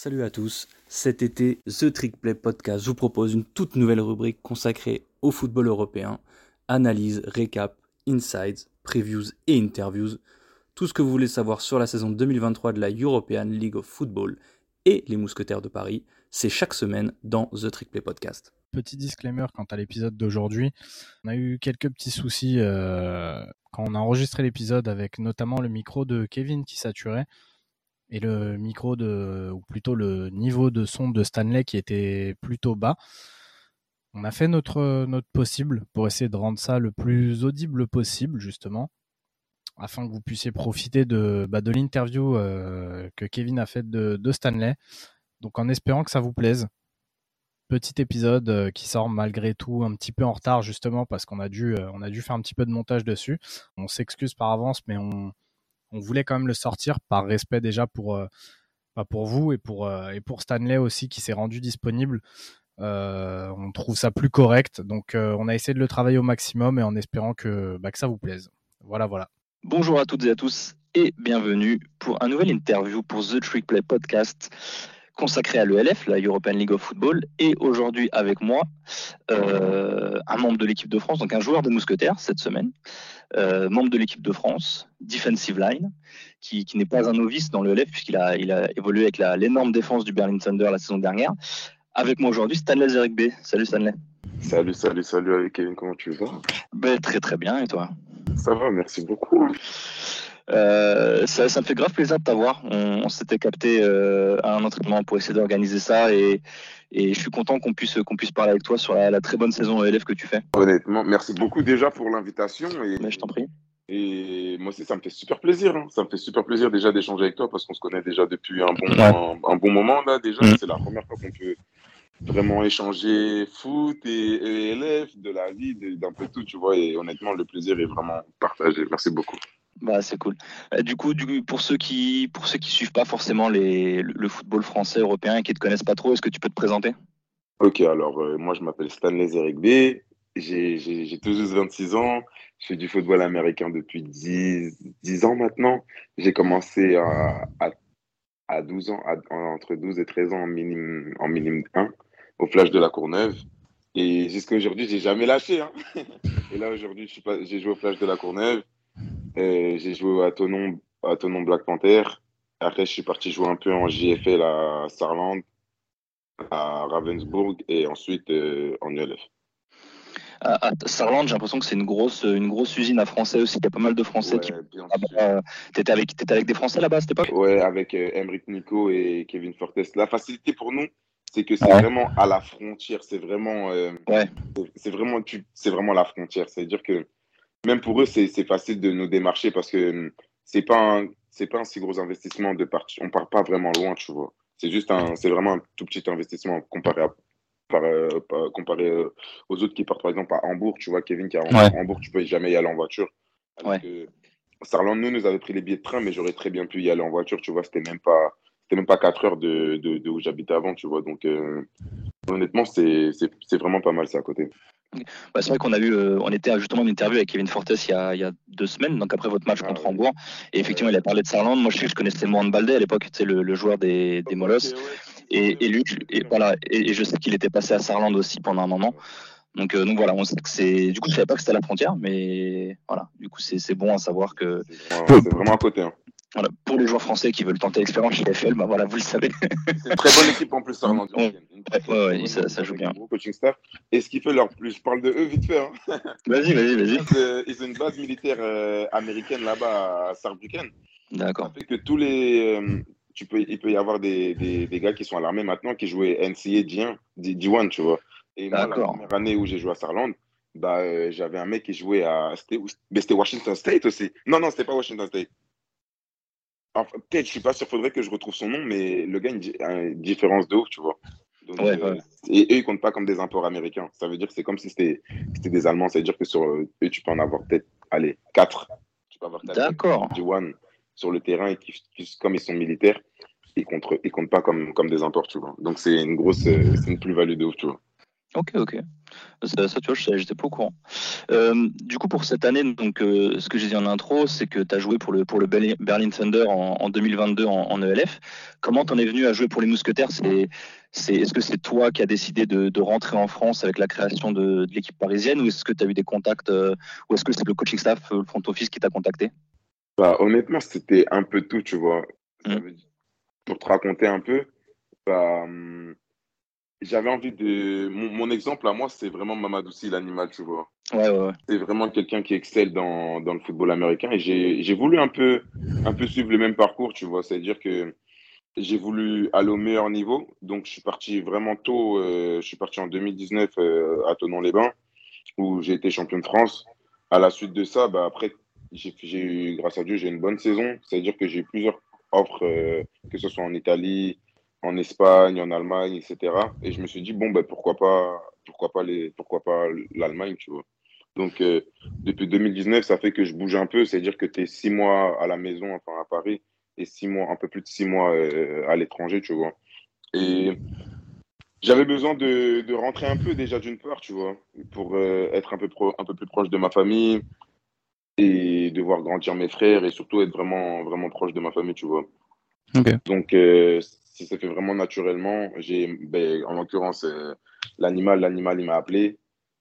Salut à tous, cet été, The Trick Play Podcast vous propose une toute nouvelle rubrique consacrée au football européen. Analyse, récap, insights, previews et interviews. Tout ce que vous voulez savoir sur la saison 2023 de la European League of Football et les Mousquetaires de Paris, c'est chaque semaine dans The Trick Play Podcast. Petit disclaimer quant à l'épisode d'aujourd'hui. On a eu quelques petits soucis euh, quand on a enregistré l'épisode avec notamment le micro de Kevin qui saturait et le micro de, ou plutôt le niveau de son de Stanley qui était plutôt bas. On a fait notre, notre possible pour essayer de rendre ça le plus audible possible, justement, afin que vous puissiez profiter de, bah, de l'interview euh, que Kevin a faite de, Stanley. Donc en espérant que ça vous plaise. Petit épisode euh, qui sort malgré tout un petit peu en retard, justement, parce qu'on a, dû, euh, a dû faire un petit peu de montage dessus. On s'excuse par avance, mais on, on voulait quand même le sortir par respect déjà pour, euh, bah, pour vous et pour, euh, et pour Stanley aussi qui s'est rendu disponible. Euh, on trouve ça plus correct. Donc on a essayé de le travailler au maximum et en espérant que, bah, que ça vous plaise. Voilà, voilà. Bonjour à toutes et à tous et bienvenue pour un nouvel interview pour The Trick Play Podcast consacré à l'ELF, la European League of Football, et aujourd'hui avec moi, euh, un membre de l'équipe de France, donc un joueur des Mousquetaires cette semaine, euh, membre de l'équipe de France, defensive line, qui, qui n'est pas un novice dans l'ELF puisqu'il a, il a évolué avec l'énorme défense du Berlin Thunder la saison dernière. Avec moi aujourd'hui, Stanley Zerek B. Salut Stanley. Salut, salut, salut Kevin, comment tu vas? Ben, Très très bien, et toi? Ça va, merci beaucoup. Euh, ça, ça, me fait grave plaisir de t'avoir. On, on s'était capté euh, à un entraînement pour essayer d'organiser ça et, et, je suis content qu'on puisse, qu'on puisse parler avec toi sur la, la très bonne saison élève que tu fais. Honnêtement, merci beaucoup déjà pour l'invitation. Et... Mais je t'en prie. Et moi aussi, ça me fait super plaisir. Hein. Ça me fait super plaisir déjà d'échanger avec toi parce qu'on se connaît déjà depuis un bon, un, un bon moment là déjà. Mmh. C'est la première fois qu'on peut vraiment échanger foot et, et élèves, de la vie, d'un peu tout, tu vois. Et honnêtement, le plaisir est vraiment partagé. Merci beaucoup. Bah, c'est cool. Euh, du coup, pour ceux qui pour ceux qui suivent pas forcément le football français européen et qui te connaissent pas trop, est-ce que tu peux te présenter? Ok, alors euh, moi je m'appelle Stanley Zerek B. J'ai tout juste 26 ans. Je fais du football américain depuis 10, 10 ans maintenant. J'ai commencé à, à, à, 12 ans, entre 12 et 13 ans en minime, en minime 1 au Flash de la Courneuve. Et jusqu'à aujourd'hui, j'ai jamais lâché. Hein. Et là, aujourd'hui, j'ai joué au Flash de la Courneuve. J'ai joué à Tonon, à Tonon Black Panther. Après, je suis parti jouer un peu en JFL à Sarland, à Ravensburg et ensuite euh, en ULF. À, à Sarland, j'ai l'impression que c'est une grosse, une grosse usine à Français aussi. Il y a pas mal de Français ouais, qui. Euh, tu étais avec, étais avec des Français là-bas à cette époque? Ouais, avec euh, Emric Nico et Kevin Fortes. La facilité pour nous, c'est que c'est ouais. vraiment à la frontière. C'est vraiment, euh, ouais. c'est vraiment, c'est vraiment la frontière. C'est-à-dire que même pour eux, c'est facile de nous démarcher parce que c'est pas c'est pas un si gros investissement de partir. On part pas vraiment loin, tu vois. C'est juste un, c'est vraiment un tout petit investissement comparé à, par, euh, par, comparé euh, aux autres qui partent par exemple à Hambourg. Tu vois, Kevin qui est à ouais. Hambourg, tu peux jamais y aller en voiture. Ouais. Euh, Sarland, nous, nous avait pris les billets de train, mais j'aurais très bien pu y aller en voiture. Tu vois, c'était même pas, c'était même pas 4 heures de, de, de où j'habitais avant, tu vois. Donc, euh, honnêtement, c'est vraiment pas mal ça à côté. Bah, c'est vrai qu'on a eu, euh, on était justement une interview avec Kevin Fortes il y, a, il y a deux semaines, donc après votre match contre ah, Hambourg. Et effectivement, il a parlé de Sarland. Moi, je sais que je connaissais Mohan Baldé à l'époque, sais, le, le, joueur des, des Molosses. Et, et, lui, et, voilà, et, et je sais qu'il était passé à Sarland aussi pendant un moment. Donc, euh, donc voilà, on sait que c'est. Du coup, je savais pas que c'était à la frontière, mais voilà, du coup, c'est bon à savoir que. C'est vraiment, vraiment, à côté. Hein. Voilà, pour les joueurs français qui veulent tenter l'expérience chez FL, bah voilà, vous le savez. c'est une très bonne équipe en plus, Sarland. Ouais, ouais, ouais, ça, ça, joue bien. Coaching staff. Et ce qui fait leur plus, je parle de eux vite fait. Hein. Vas-y, vas-y, vas-y. Ils ont une base militaire euh, américaine là-bas à Saarbrücken. D'accord. Ça fait que tous les. Euh, tu peux, il peut y avoir des, des, des gars qui sont à l'armée maintenant qui jouaient NCA D1, D1 tu vois. Et moi, la première année où j'ai joué à Sarland, bah, euh, j'avais un mec qui jouait à. C'était Washington State aussi. Non, non, c'était pas Washington State. Enfin, Peut-être, je suis pas sûr, faudrait que je retrouve son nom, mais le gars a une différence de ouf, tu vois. Donc, ouais, euh, ouais. Et eux, ils comptent pas comme des imports américains. Ça veut dire que c'est comme si c'était des Allemands. Ça veut dire que sur eux, tu peux en avoir peut-être, allez, 4. Tu peux avoir D'accord. Du one sur le terrain et qui, qui, comme ils sont militaires, ils comptent, ils comptent pas comme, comme des imports, tu vois. Donc, c'est une grosse, c'est une plus-value de ouf, tu vois. Ok, ok. Ça, ça tu vois, j'étais pas au courant. Euh, du coup, pour cette année, donc, euh, ce que j'ai dit en intro, c'est que tu as joué pour le, pour le Berlin Thunder en, 2022 en, ELF. Comment t'en es venu à jouer pour les Mousquetaires? C'est, c'est, Est-ce que c'est toi qui as décidé de, de, rentrer en France avec la création de, de l'équipe parisienne ou est-ce que tu as eu des contacts euh, ou est-ce que c'est le coaching staff, le front office qui t'a contacté? Bah, Honnêtement, c'était un peu tout, tu vois. Mmh. Pour te raconter un peu, bah, hum, j'avais envie de. Mon, exemple à moi, c'est vraiment Mamadoussi, l'animal, tu vois. Ouais, ouais, ouais. C'est vraiment quelqu'un qui excelle dans, dans, le football américain. Et j'ai voulu un peu, un peu suivre le même parcours, tu vois. C'est-à-dire que j'ai voulu aller au meilleur niveau. Donc, je suis parti vraiment tôt. Euh, je suis parti en 2019 euh, à Tonon-les-Bains, où j'ai été champion de France. À la suite de ça, bah, après, j'ai eu, grâce à Dieu, j'ai une bonne saison. C'est-à-dire que j'ai eu plusieurs offres, euh, que ce soit en Italie, en Espagne, en Allemagne, etc. Et je me suis dit, bon, ben, pourquoi pas, pourquoi pas les, pourquoi pas l'Allemagne, tu vois. Donc, euh, depuis 2019, ça fait que je bouge un peu. C'est-à-dire que tu es six mois à la maison, enfin à Paris, et six mois, un peu plus de six mois euh, à l'étranger, tu vois. Et j'avais besoin de, de, rentrer un peu déjà d'une part, tu vois, pour euh, être un peu, pro, un peu plus proche de ma famille et de voir grandir mes frères et surtout être vraiment, vraiment proche de ma famille, tu vois. Donc, si ça fait vraiment naturellement, j'ai, ben, en l'occurrence, euh, l'animal, l'animal, il m'a appelé.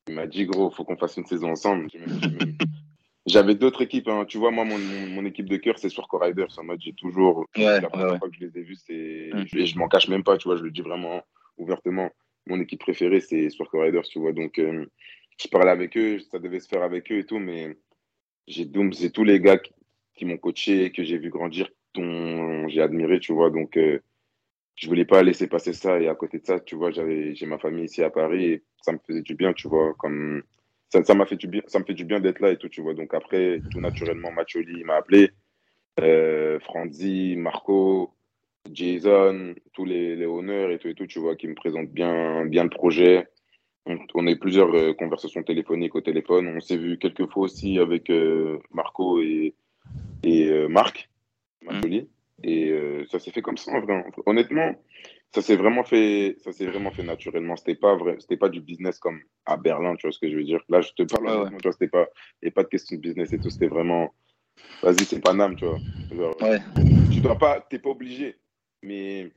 Il m'a dit, gros, faut qu'on fasse une saison ensemble. J'avais d'autres équipes. Hein. Tu vois, moi, mon, mon, équipe de cœur, c'est Surco Riders. En mode, j'ai toujours. la première fois que je les ai vus, c'est. Mm. Je, je m'en cache même pas, tu vois, je le dis vraiment ouvertement. Mon équipe préférée, c'est Surco Riders, tu vois. Donc, euh, je parlais avec eux, ça devait se faire avec eux et tout, mais j'ai c'est tous les gars qui, m'ont coaché, que j'ai vu grandir, dont j'ai admiré, tu vois. Donc, euh, je voulais pas laisser passer ça. Et à côté de ça, tu vois, j'avais, j'ai ma famille ici à Paris et ça me faisait du bien, tu vois, comme ça, ça m'a fait du bien, ça me fait du bien d'être là et tout, tu vois. Donc après, tout naturellement, Macholi m'a appelé, euh, Franzi, Marco, Jason, tous les, les honneurs et tout et tout, tu vois, qui me présentent bien, bien le projet. On, a eu plusieurs euh, conversations téléphoniques au téléphone. On s'est vu quelques fois aussi avec euh, Marco et, et euh, Marc, Macholi. Et euh, ça s'est fait comme ça, en vrai. Honnêtement, ça s'est vraiment fait, ça s'est vraiment fait naturellement. C'était pas vrai, c'était pas du business comme à Berlin, tu vois ce que je veux dire. Là, je te parle, ouais, tu vois, c'était pas, et pas de question de business et tout. C'était vraiment, vas-y, c'est pas Nam, tu vois. ouais. Tu dois pas, t'es pas obligé. Mais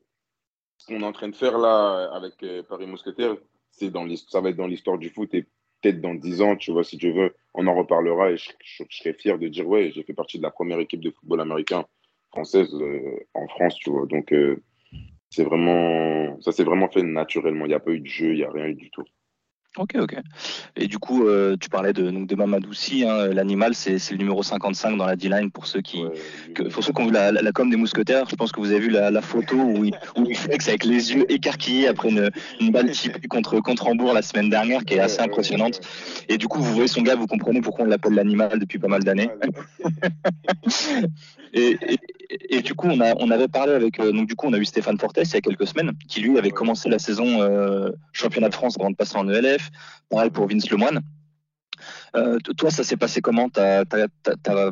ce qu'on est en train de faire là avec euh, Paris Mousquetaires, c'est dans ça va être dans l'histoire du foot et peut-être dans 10 ans, tu vois, si tu veux, on en reparlera et je, je serais fier de dire, ouais, j'ai fait partie de la première équipe de football américain française euh, en France, tu vois. Donc, euh, c'est vraiment, ça s'est vraiment fait naturellement. Il n'y a pas eu de jeu, il n'y a rien eu du tout. Ok, ok. Et du coup, euh, tu parlais de, donc de Mamadoussi, hein, l'animal, c'est le numéro 55 dans la D-line pour ceux qui, pour ceux qui ont vu la, la, com des mousquetaires. Je pense que vous avez vu la, la photo où il, où il flex avec les yeux écarquillés après une, une balle type contre, contre Hambourg la semaine dernière, qui est assez impressionnante. Et du coup, vous voyez son gars, vous comprenez pourquoi on l'appelle l'animal depuis pas mal d'années. et, et, et, du coup, on, a, on avait parlé avec, euh, donc du coup, on a eu Stéphane Fortes il y a quelques semaines, qui lui avait commencé la saison euh, championnat de France avant de passer en ELF. Pareil pour Vince Lemoine. Euh, toi, ça s'est passé comment?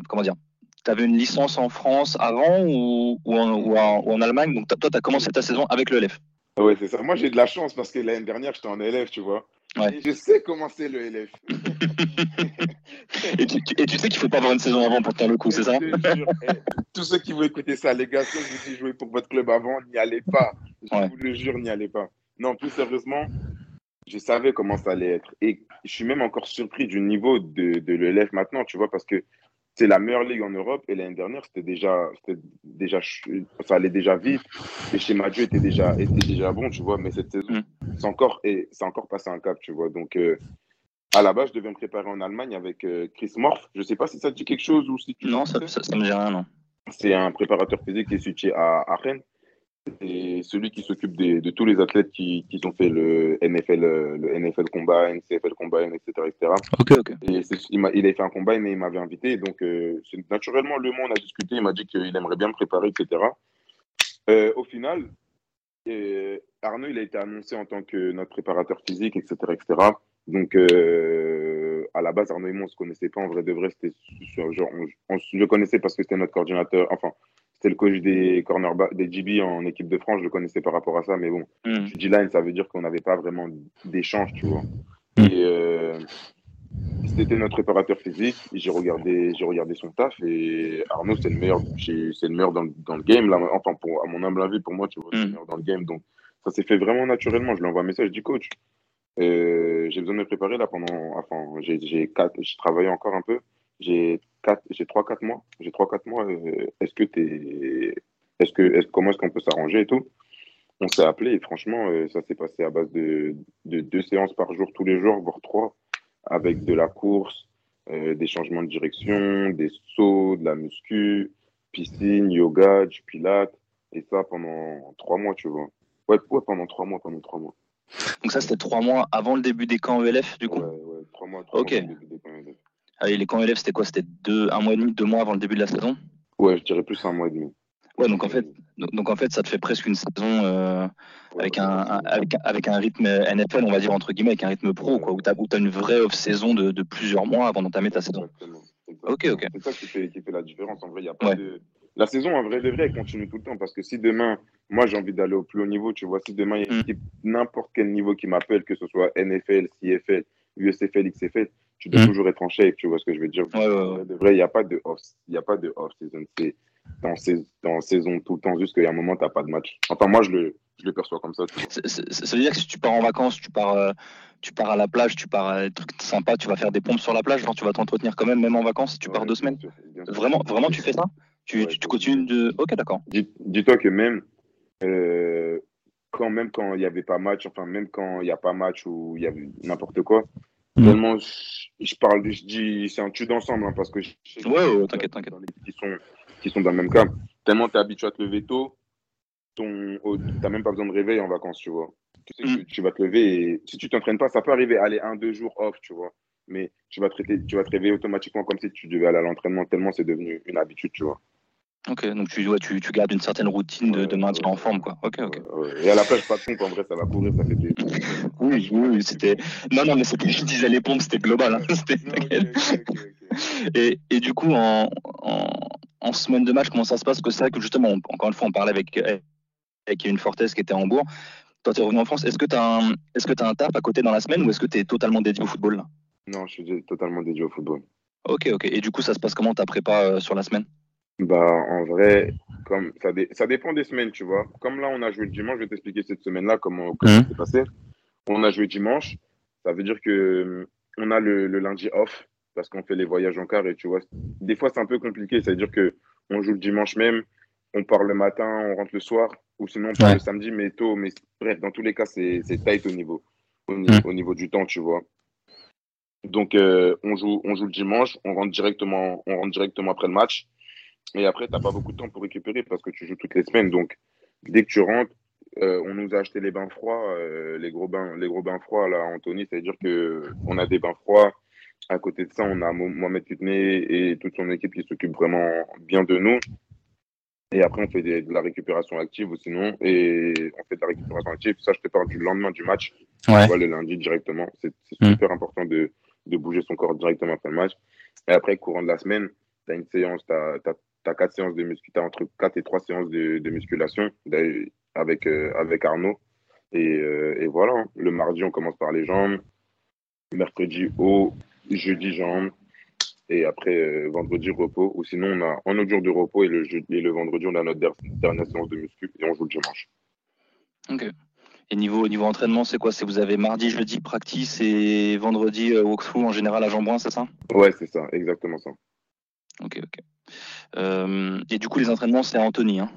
Comment dire? Tu avais une licence en France avant ou, ou, en, Allemagne? Donc, toi, tu as commencé ta saison avec le LF Oui, c'est ça. Moi, j'ai de la chance parce que l'année dernière, j'étais en LF, tu vois. Je sais comment c'est le LF. et, tu, sais qu'il ne faut pas avoir une saison avant pour faire le coup, c'est ça eh, Tous ceux qui vont écouter ça, les gars, si vous jouez pour votre club avant, n'y allez pas. Je vous le jure, n'y allez pas. Non, plus sérieusement, je savais comment ça allait être. Et je suis même encore surpris du niveau de, de l'ELF maintenant, tu vois, parce que c'est la meilleure ligue en Europe. Et l'année dernière, c'était déjà, déjà, ça allait déjà vite. Et chez Mathieu était déjà, était déjà bon, tu vois. Mais cette saison, mm. c'est encore, et c'est encore passé un cap, tu vois. Donc, euh, à la base, je devais me préparer en Allemagne avec euh, Chris Morph. Je ne sais pas si ça te dit quelque chose ou si tu Non, ça, ça, me dit rien, non. C'est un préparateur physique qui est situé à, à Rennes c'est celui qui s'occupe de tous les athlètes qui, qui ont fait le NFL, le NFL Combine, CFL Combine, etc. etc. Et il, a, il a fait un combine et il m'avait invité. Donc, euh, naturellement, le monde a discuté. Il m'a dit qu'il aimerait bien me préparer, etc. Euh, au final, euh, Arnaud, il a été annoncé en tant que notre préparateur physique, etc. etc. Donc, à la base, Arnaud et moi, on ne se connaissait pas. En vrai de vrai, c'était genre, on, on, je le connaissais parce que c'était notre coordinateur, enfin, c'était le coach des cornerbacks, des GB en équipe de France. Je le connaissais par rapport à ça, mais bon, Hmm. D-line, ça veut dire qu'on n'avait pas vraiment d'échange, tu vois. Mm. Et euh, c'était notre préparateur physique. J'ai regardé, j'ai regardé son taf et Arnaud, c'est le meilleur, c'est le meilleur dans, le- dans le game. Là, enfin, pour, à mon humble avis, pour moi, tu vois, c'est le Mm. meilleur dans le game. Donc, ça s'est fait vraiment naturellement. Je lui envoie un message, je dis coach, euh, j'ai besoin de me préparer là pendant, enfin, j'ai, j'ai travaillais encore un peu. J'ai quatre, j'ai trois, quatre mois. J'ai trois, quatre mois. euh, est-ce que t'es, est-ce que, est-ce, comment est-ce qu'on peut s'arranger et tout? On s'est appelé et franchement, euh, ça s'est passé à base de, de deux séances par jour, tous les jours, voire trois, avec de la course, euh, des changements de direction, des sauts, de la muscu, piscine, yoga, du pilate, et ça pendant trois mois, tu vois. Ouais, ouais, pendant trois mois, pendant trois mois. Donc ça, c'était trois mois avant le début des camps ELF, du coup? Ouais, ouais, trois mois, trois Ok. mois. début des premiers- Ah, et les camps ELF, c'était quoi? C'était deux, un mois et demi, deux mois avant le début de la saison? Ouais, je dirais plus un mois et demi. Ouais, donc en fait, donc, en fait, ça te fait presque une saison euh, Ouais, avec, un, avec, un- avec un rythme NFL, on va dire entre guillemets, avec un rythme pro, quoi, où tu as, une vraie off-saison de, de plusieurs mois avant d'entamer ta saison. Exactement. Ok, ok. C'est ça qui fait, qui fait la différence. En vrai, il y a pas Ouais. de. La saison, en vrai, de vrai, elle continue tout le temps. Parce que si demain, moi, j'ai envie d'aller au plus haut niveau, tu vois, si demain, il y a Mm. n'importe quel niveau qui m'appelle, que ce soit NFL, CFL, USFL, XFL, tu dois Mm. toujours être en shape, tu vois ce que je veux dire. Ouais, ouais, En ouais. vrai, de vrai, il n'y a pas de off. Il n'y a pas de off-season. C'est dans, sais- dans saison tout le temps, juste qu'il y a un moment, tu n'as pas de match. Enfin, moi, je le, je le perçois comme ça. Ça veut dire que si tu pars en vacances, tu pars, euh, tu pars à la plage, tu pars à des trucs sympas, tu vas faire des pompes sur la plage, genre tu vas t'entretenir quand même, même en vacances, si tu pars Ouais, deux semaines. sûr. Vraiment, vraiment, tu fais ça? Tu, Ouais, tu, tu c'est- continues de. Ok, d'accord. Dis- Dis-toi que même euh, quand même quand il n'y avait pas match, enfin même quand il n'y a pas match ou il y avait n'importe quoi, Mhm. tellement je, je parle, je dis c'est un tue d'ensemble hein, parce que je sais Ouais, t'inquiète, t'inquiète. qui sont qui sont dans le même cas, tellement tu es habitué à te lever tôt, ton oh, t'as même pas besoin de réveil en vacances, tu vois. Tu sais que Mhm. tu vas te lever et si tu t'entraînes pas, ça peut arriver, aller un deux jours off, tu vois. Mais tu vas, te, réveiller- tu vas te réveiller automatiquement comme si tu devais aller à l'entraînement tellement c'est devenu une habitude, tu vois. Ok, donc tu, ouais, tu, tu gardes une certaine routine de, de maintien en forme, quoi. Ok, ok. Et à la plage, pas de pompe, en vrai, ça va courir, ça fait des. Oui, oui, oui, c'était. Non, non, mais c'était, je disais les pompes, c'était global. Hein. C'était-. Et, et du coup, en, en, en semaine de match, comment ça se passe? Parce que c'est vrai que justement, on- encore une fois, on parlait avec, avec une Fortes qui était à Hambourg. Toi, tu es revenu en France. Est-ce que tu as, un, est-ce que as un taf à côté dans la semaine ou est-ce que tu es totalement dédié au football là? Non, je suis totalement dédié au football. Ok, ok. Et du coup, ça se passe comment ta prépa euh, sur la semaine? Bah, en vrai, comme ça, dé- ça dépend des semaines, tu vois. Comme là, on a joué le dimanche, je vais t'expliquer cette semaine-là comment, comment Mhm. ça s'est passé. On a joué dimanche, ça veut dire que euh, on a le, le lundi off parce qu'on fait les voyages en car et tu vois, des fois c'est un peu compliqué, ça veut dire que on joue le dimanche même, on part le matin, on rentre le soir, ou sinon on part Ouais. le samedi, mais tôt. Mais bref, dans tous les cas, c'est tight au niveau, au, ni- Mhm. au niveau du temps, tu vois. Donc euh, on joue, on joue le dimanche, on rentre directement, on rentre directement après le match. Et après, tu n'as pas beaucoup de temps pour récupérer parce que tu joues toutes les semaines. Donc, dès que tu rentres, euh, on nous a acheté les bains froids, euh, les, gros bains, les gros bains froids, là, Anthony. C'est-à-dire qu'on a des bains froids. À côté de ça, on a Mo- Mohamed Kutné et toute son équipe qui s'occupe vraiment bien de nous. Et après, on fait des- de la récupération active ou sinon. Et on fait de la récupération active. Ça, je te parle du lendemain du match. Ouais. Vois, le lundi directement. C'est c'est Mm. super important de, de bouger son corps directement après le match. Et après, courant de la semaine, tu as une séance, tu as, quatre séances de muscu, tu entre 4 et 3 séances de, de musculation avec, euh, avec Arnaud. Et, euh, et voilà, hein. le mardi, on commence par les jambes. Mercredi, haut. Jeudi, jambes. Et après, euh, vendredi, repos. Ou sinon, on a un autre jour de repos et le, jeudi, et le vendredi, on a notre der- dernière séance de muscu et on joue le dimanche. Ok. Et niveau, niveau entraînement, c'est quoi? C'est vous avez mardi, jeudi practice et vendredi walkthrough en général à Jean-Bouin, c'est ça? Ouais, c'est ça, exactement ça. Ok, ok. Euh, et du coup, les entraînements, c'est à Anthony. Hein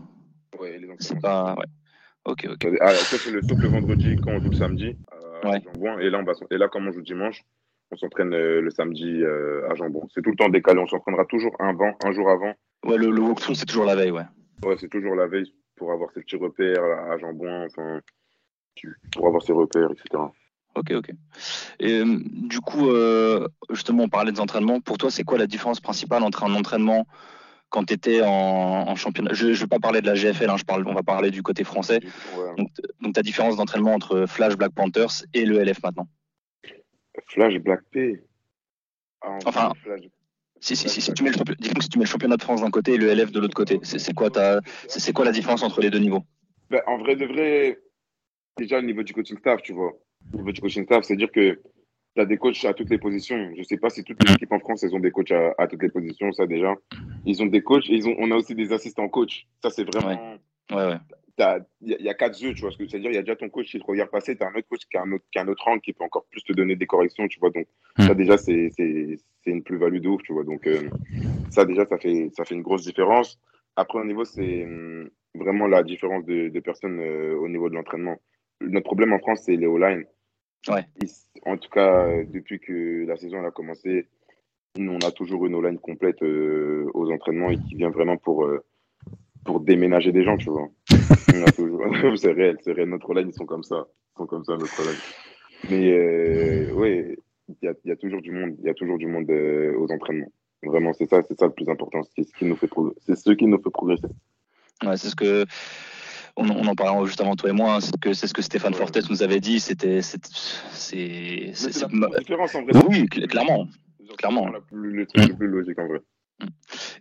Ouais, les c'est entraînements, pas. Ouais. Ok, ok. Ah, ça, c'est le, sauf le vendredi quand on joue le samedi euh, Ouais. Jambon. Et là, on va, et là, comme on joue dimanche, on s'entraîne euh, le samedi euh, à Jambon. C'est tout le temps décalé. On s'entraînera toujours un, vent, un jour avant. Ouais, le, le walkthrough, c'est toujours la veille, ouais. Ouais, c'est toujours la veille pour avoir ses petits repères à Jambon, enfin, pour avoir ses repères, etc. Ok, ok. Et euh, du coup, euh, justement, on parlait des entraînements. Pour toi, c'est quoi la différence principale entre un entraînement quand tu étais en, en championnat? Je ne vais pas parler de la GFL, hein, je parle, on va parler du côté français. Ouais. Donc, ta différence d'entraînement entre Flash Black Panthers et le LF maintenant? Flash Black P. Ah, Enfin, Flash. Si, si, si, tu mets le si tu mets le championnat de France d'un côté et le LF de l'autre côté, c'est quoi, quoi la différence entre les deux niveaux? Ben, En vrai, de vrai, déjà au niveau du coaching staff, tu vois. Au niveau du coaching staff, c'est-à-dire que tu as des coachs à toutes les positions. Je sais pas si toutes les équipes en France, elles ont des coachs à, toutes les positions, ça déjà. Ils ont des coachs et ils ont, on a aussi des assistants coachs. Ça, c'est vraiment. Ouais, ouais il y, a quatre yeux, tu vois ce que c'est-à-dire. Il y a déjà ton coach qui te regarde passer, tu as un autre coach qui a un autre, qui a un autre angle qui peut encore plus te donner des corrections, tu vois. Donc, hmm. ça, déjà, c'est une plus-value de ouf, tu vois. Donc, euh, ça, déjà, ça fait, ça fait une grosse différence. Après, au niveau, c'est hum, vraiment la différence de, de personnes euh, au niveau de l'entraînement. Notre problème en France, c'est les O-line. Ouais. En tout cas, depuis que la saison a commencé, on a toujours une O-line complète euh, aux entraînements et qui vient vraiment pour pour déménager des gens, tu vois. c'est réel, c'est réel. Notre line, ils sont comme ça. Ils sont comme ça, notre line. Mais euh, oui, il y a, toujours du monde. Il y a toujours du monde euh, aux entraînements. Vraiment, c'est ça, c'est ça le plus important. C'est ce qui nous fait, c'est ce qui nous fait progresser. Ouais, c'est ce que on, en parlait justement toi et moi. Hein, c'est que c'est ce que Stéphane Fortes nous avait dit. C'était, c'est, c'est, c'est la différence en vrai. Oui, clairement, clairement. Le truc le plus logique en vrai.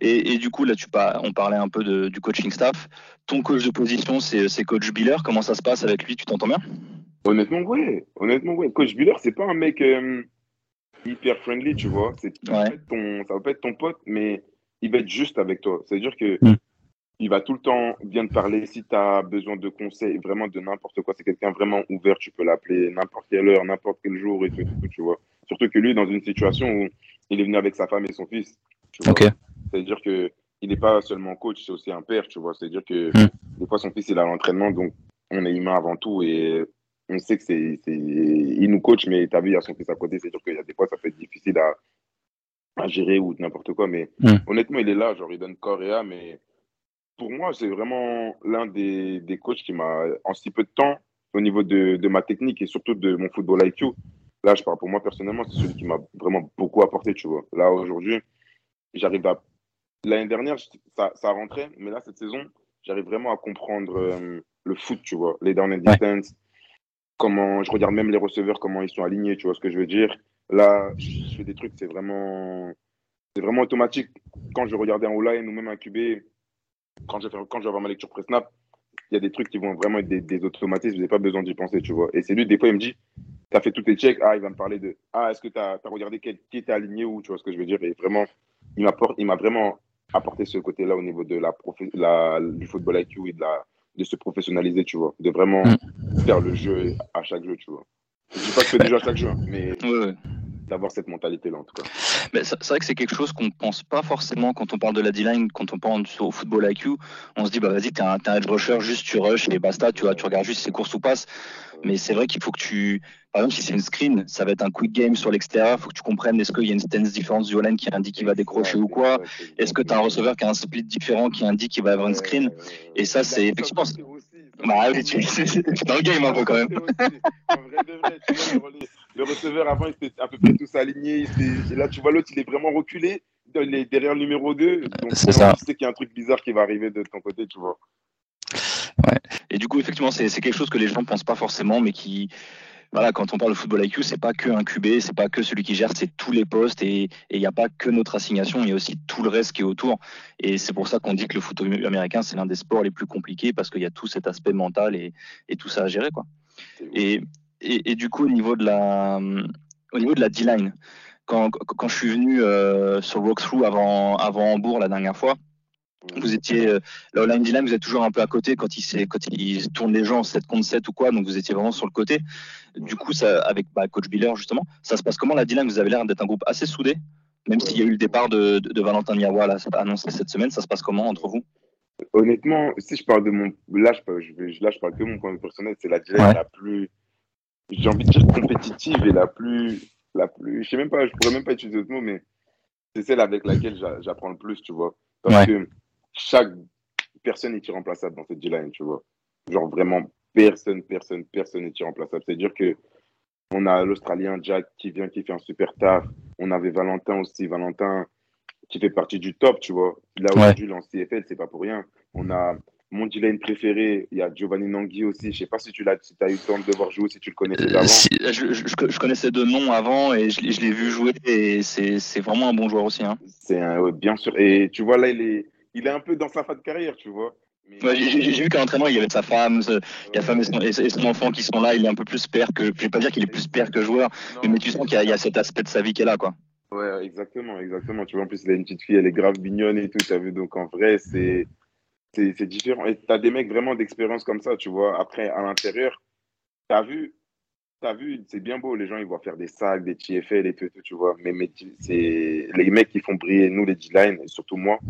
Et, du coup, là, tu on parlait un peu du coaching staff. Ton coach de position, c'est coach Biller. Comment ça se passe avec lui? Tu t'entends bien? Honnêtement, ouais. Honnêtement, ouais. Coach Biller, c'est pas un mec euh, hyper friendly, tu vois. Ouais. ça va pas être ton pote, mais il va être juste avec toi. C'est-à-dire que mm. Il va tout le temps bien te parler. Si tu as besoin de conseils, vraiment de n'importe quoi, c'est quelqu'un vraiment ouvert. Tu peux l'appeler n'importe quelle heure, n'importe quel jour et tout, tu vois. Surtout que lui, dans une situation où il est venu avec sa femme et son fils. C'est-à-dire que il n'est pas seulement coach, c'est aussi un père, tu vois. C'est-à-dire que hmm. des fois, son fils, il a l'entraînement, donc on est humain avant tout et on sait que c'est. Il nous coach, mais tu as vu, il y a son fils à côté. C'est-à-dire qu'il y a des fois, ça peut être difficile à, à gérer ou n'importe quoi. Mais hmm. honnêtement, il est là, genre, il donne corps et âme. Mais pour moi, c'est vraiment l'un des, des coachs qui m'a, en si peu de temps, au niveau de, de ma technique et surtout de mon football IQ, là, je parle pour moi personnellement, c'est celui qui m'a vraiment beaucoup apporté, tu vois. Là, aujourd'hui, j'arrive à. L'année dernière, ça, ça rentrait, mais là, cette saison, j'arrive vraiment à comprendre euh, le foot, tu vois, les down and distance, comment je regarde même les receveurs, comment ils sont alignés, tu vois ce que je veux dire. Là, je fais des trucs, c'est vraiment, c'est vraiment automatique. Quand je regardais un O-line ou même un QB, quand je, quand je vais avoir ma lecture pré-snap, il y a des trucs qui vont vraiment être des, des automatismes, je n'ai pas besoin d'y penser, tu vois. Et c'est lui, des fois, il me dit, tu as fait tous tes checks, ah, il va me parler de, ah, est-ce que tu as, as, regardé qui était aligné ou, tu vois ce que je veux dire? Et vraiment, il m'a vraiment apporté ce côté-là au niveau de la, la, du football IQ et de, la, de se professionnaliser, tu vois, de vraiment mm. faire le jeu à chaque jeu, tu vois. Je dis pas que c'est déjà à chaque jeu, mais d'avoir cette mentalité-là, en tout cas. C'est vrai que c'est quelque chose qu'on ne pense pas forcément quand on parle de la D-line, quand on pense au football IQ. On se dit, bah vas-y, t'es un, un edge rusher, juste tu rush et basta, tu, vois, tu regardes juste ses courses ou passes. Mais c'est vrai qu'il faut que tu, par exemple, si c'est une screen, ça va être un quick game sur l'extérieur. Il faut que tu comprennes est-ce qu'il y a une stance différente du line qui indique qu'il va décrocher ou quoi? Est-ce que tu as un receveur qui a un split différent qui indique qu'il va avoir une screen? Et ça, c'est effectivement. Bah oui, tu es dans le game un peu quand même. Le receveur avant, il était à peu près tous alignés. Et là, tu vois, l'autre, il est vraiment reculé derrière le numéro 2. C'est ça. Tu sais qu'il y a un truc bizarre qui va arriver de ton côté, tu vois. Ouais. Et du coup, effectivement, c'est quelque chose que les gens ne pensent pas forcément, mais qui, voilà, quand on parle de football IQ, c'est pas que un QB, c'est pas que celui qui gère, c'est tous les postes et il n'y a pas que notre assignation, il y a aussi tout le reste qui est autour. Et c'est pour ça qu'on dit que le foot américain, c'est l'un des sports les plus compliqués parce qu'il y a tout cet aspect mental et, et tout ça à gérer, quoi. Et, et, du coup, au niveau de la, au niveau de la D-line, quand, quand, je suis venu euh, sur Walkthrough avant, avant Hambourg la dernière fois, vous étiez euh, là, line line vous êtes toujours un peu à côté quand il quand il tourne les gens 7 contre 7 ou quoi, donc vous étiez vraiment sur le côté. Du coup, ça, avec bah, coach Biller justement, ça se passe comment la D-line? Vous avez l'air d'être un groupe assez soudé, même s'il y a eu le départ de, de, Valentin Niawa là, annoncé cette semaine. Ça se passe comment entre vous? Honnêtement, si je parle de mon là, je, je, là, je parle que mon point de personnel, c'est la D-line la plus, j'ai envie de dire compétitive et la plus, la plus, je sais même pas, je pourrais même pas utiliser d'autres mots, mais c'est celle avec laquelle j'apprends le plus, tu vois. Parce que chaque personne est irremplaçable dans cette D-line, tu vois. Genre vraiment, personne, personne, personne n'est irremplaçable. C'est-à-dire que on a l'Australien Jack qui vient, qui fait un super taf. On avait Valentin aussi, Valentin qui fait partie du top, tu vois. Là aujourd'hui, ouais. en CFL, c'est pas pour rien. On a mon D-line préféré, il y a Giovanni Nangui aussi. Je sais pas si tu l'as, si as eu le temps de le voir jouer, si tu le connaissais Euh, avant. si, je, je- je connaissais de nom avant et je, l'ai- je l'ai vu jouer et c'est vraiment un bon joueur aussi. Hein. C'est ouais, bien sûr. Et tu vois, là, il est, il est un peu dans sa fin de carrière, tu vois. Ouais, j'ai vu qu'à l'entraînement, il y avait sa femme, ce- il y a femme et son, et son- enfant qui sont là. Il est un peu plus père que. Je vais pas dire qu'il est plus père que joueur, mais, mais tu sens qu'il y, a- il y a cet aspect de sa vie qui est là, quoi. Ouais, exactement, exactement. Tu vois, en plus, il a une petite fille, elle est grave mignonne et tout, t'as vu. Donc, en vrai, c'est, c'est, différent. Et t'as des mecs vraiment d'expérience comme ça, tu vois. Après, à l'intérieur, t'as vu, t'as vu, c'est bien beau. Les gens, ils vont faire des sacs, des TFL et tout, tout, tu vois. Mais, mais tu- c'est les mecs qui font briller, nous, les D-line, et surtout moi,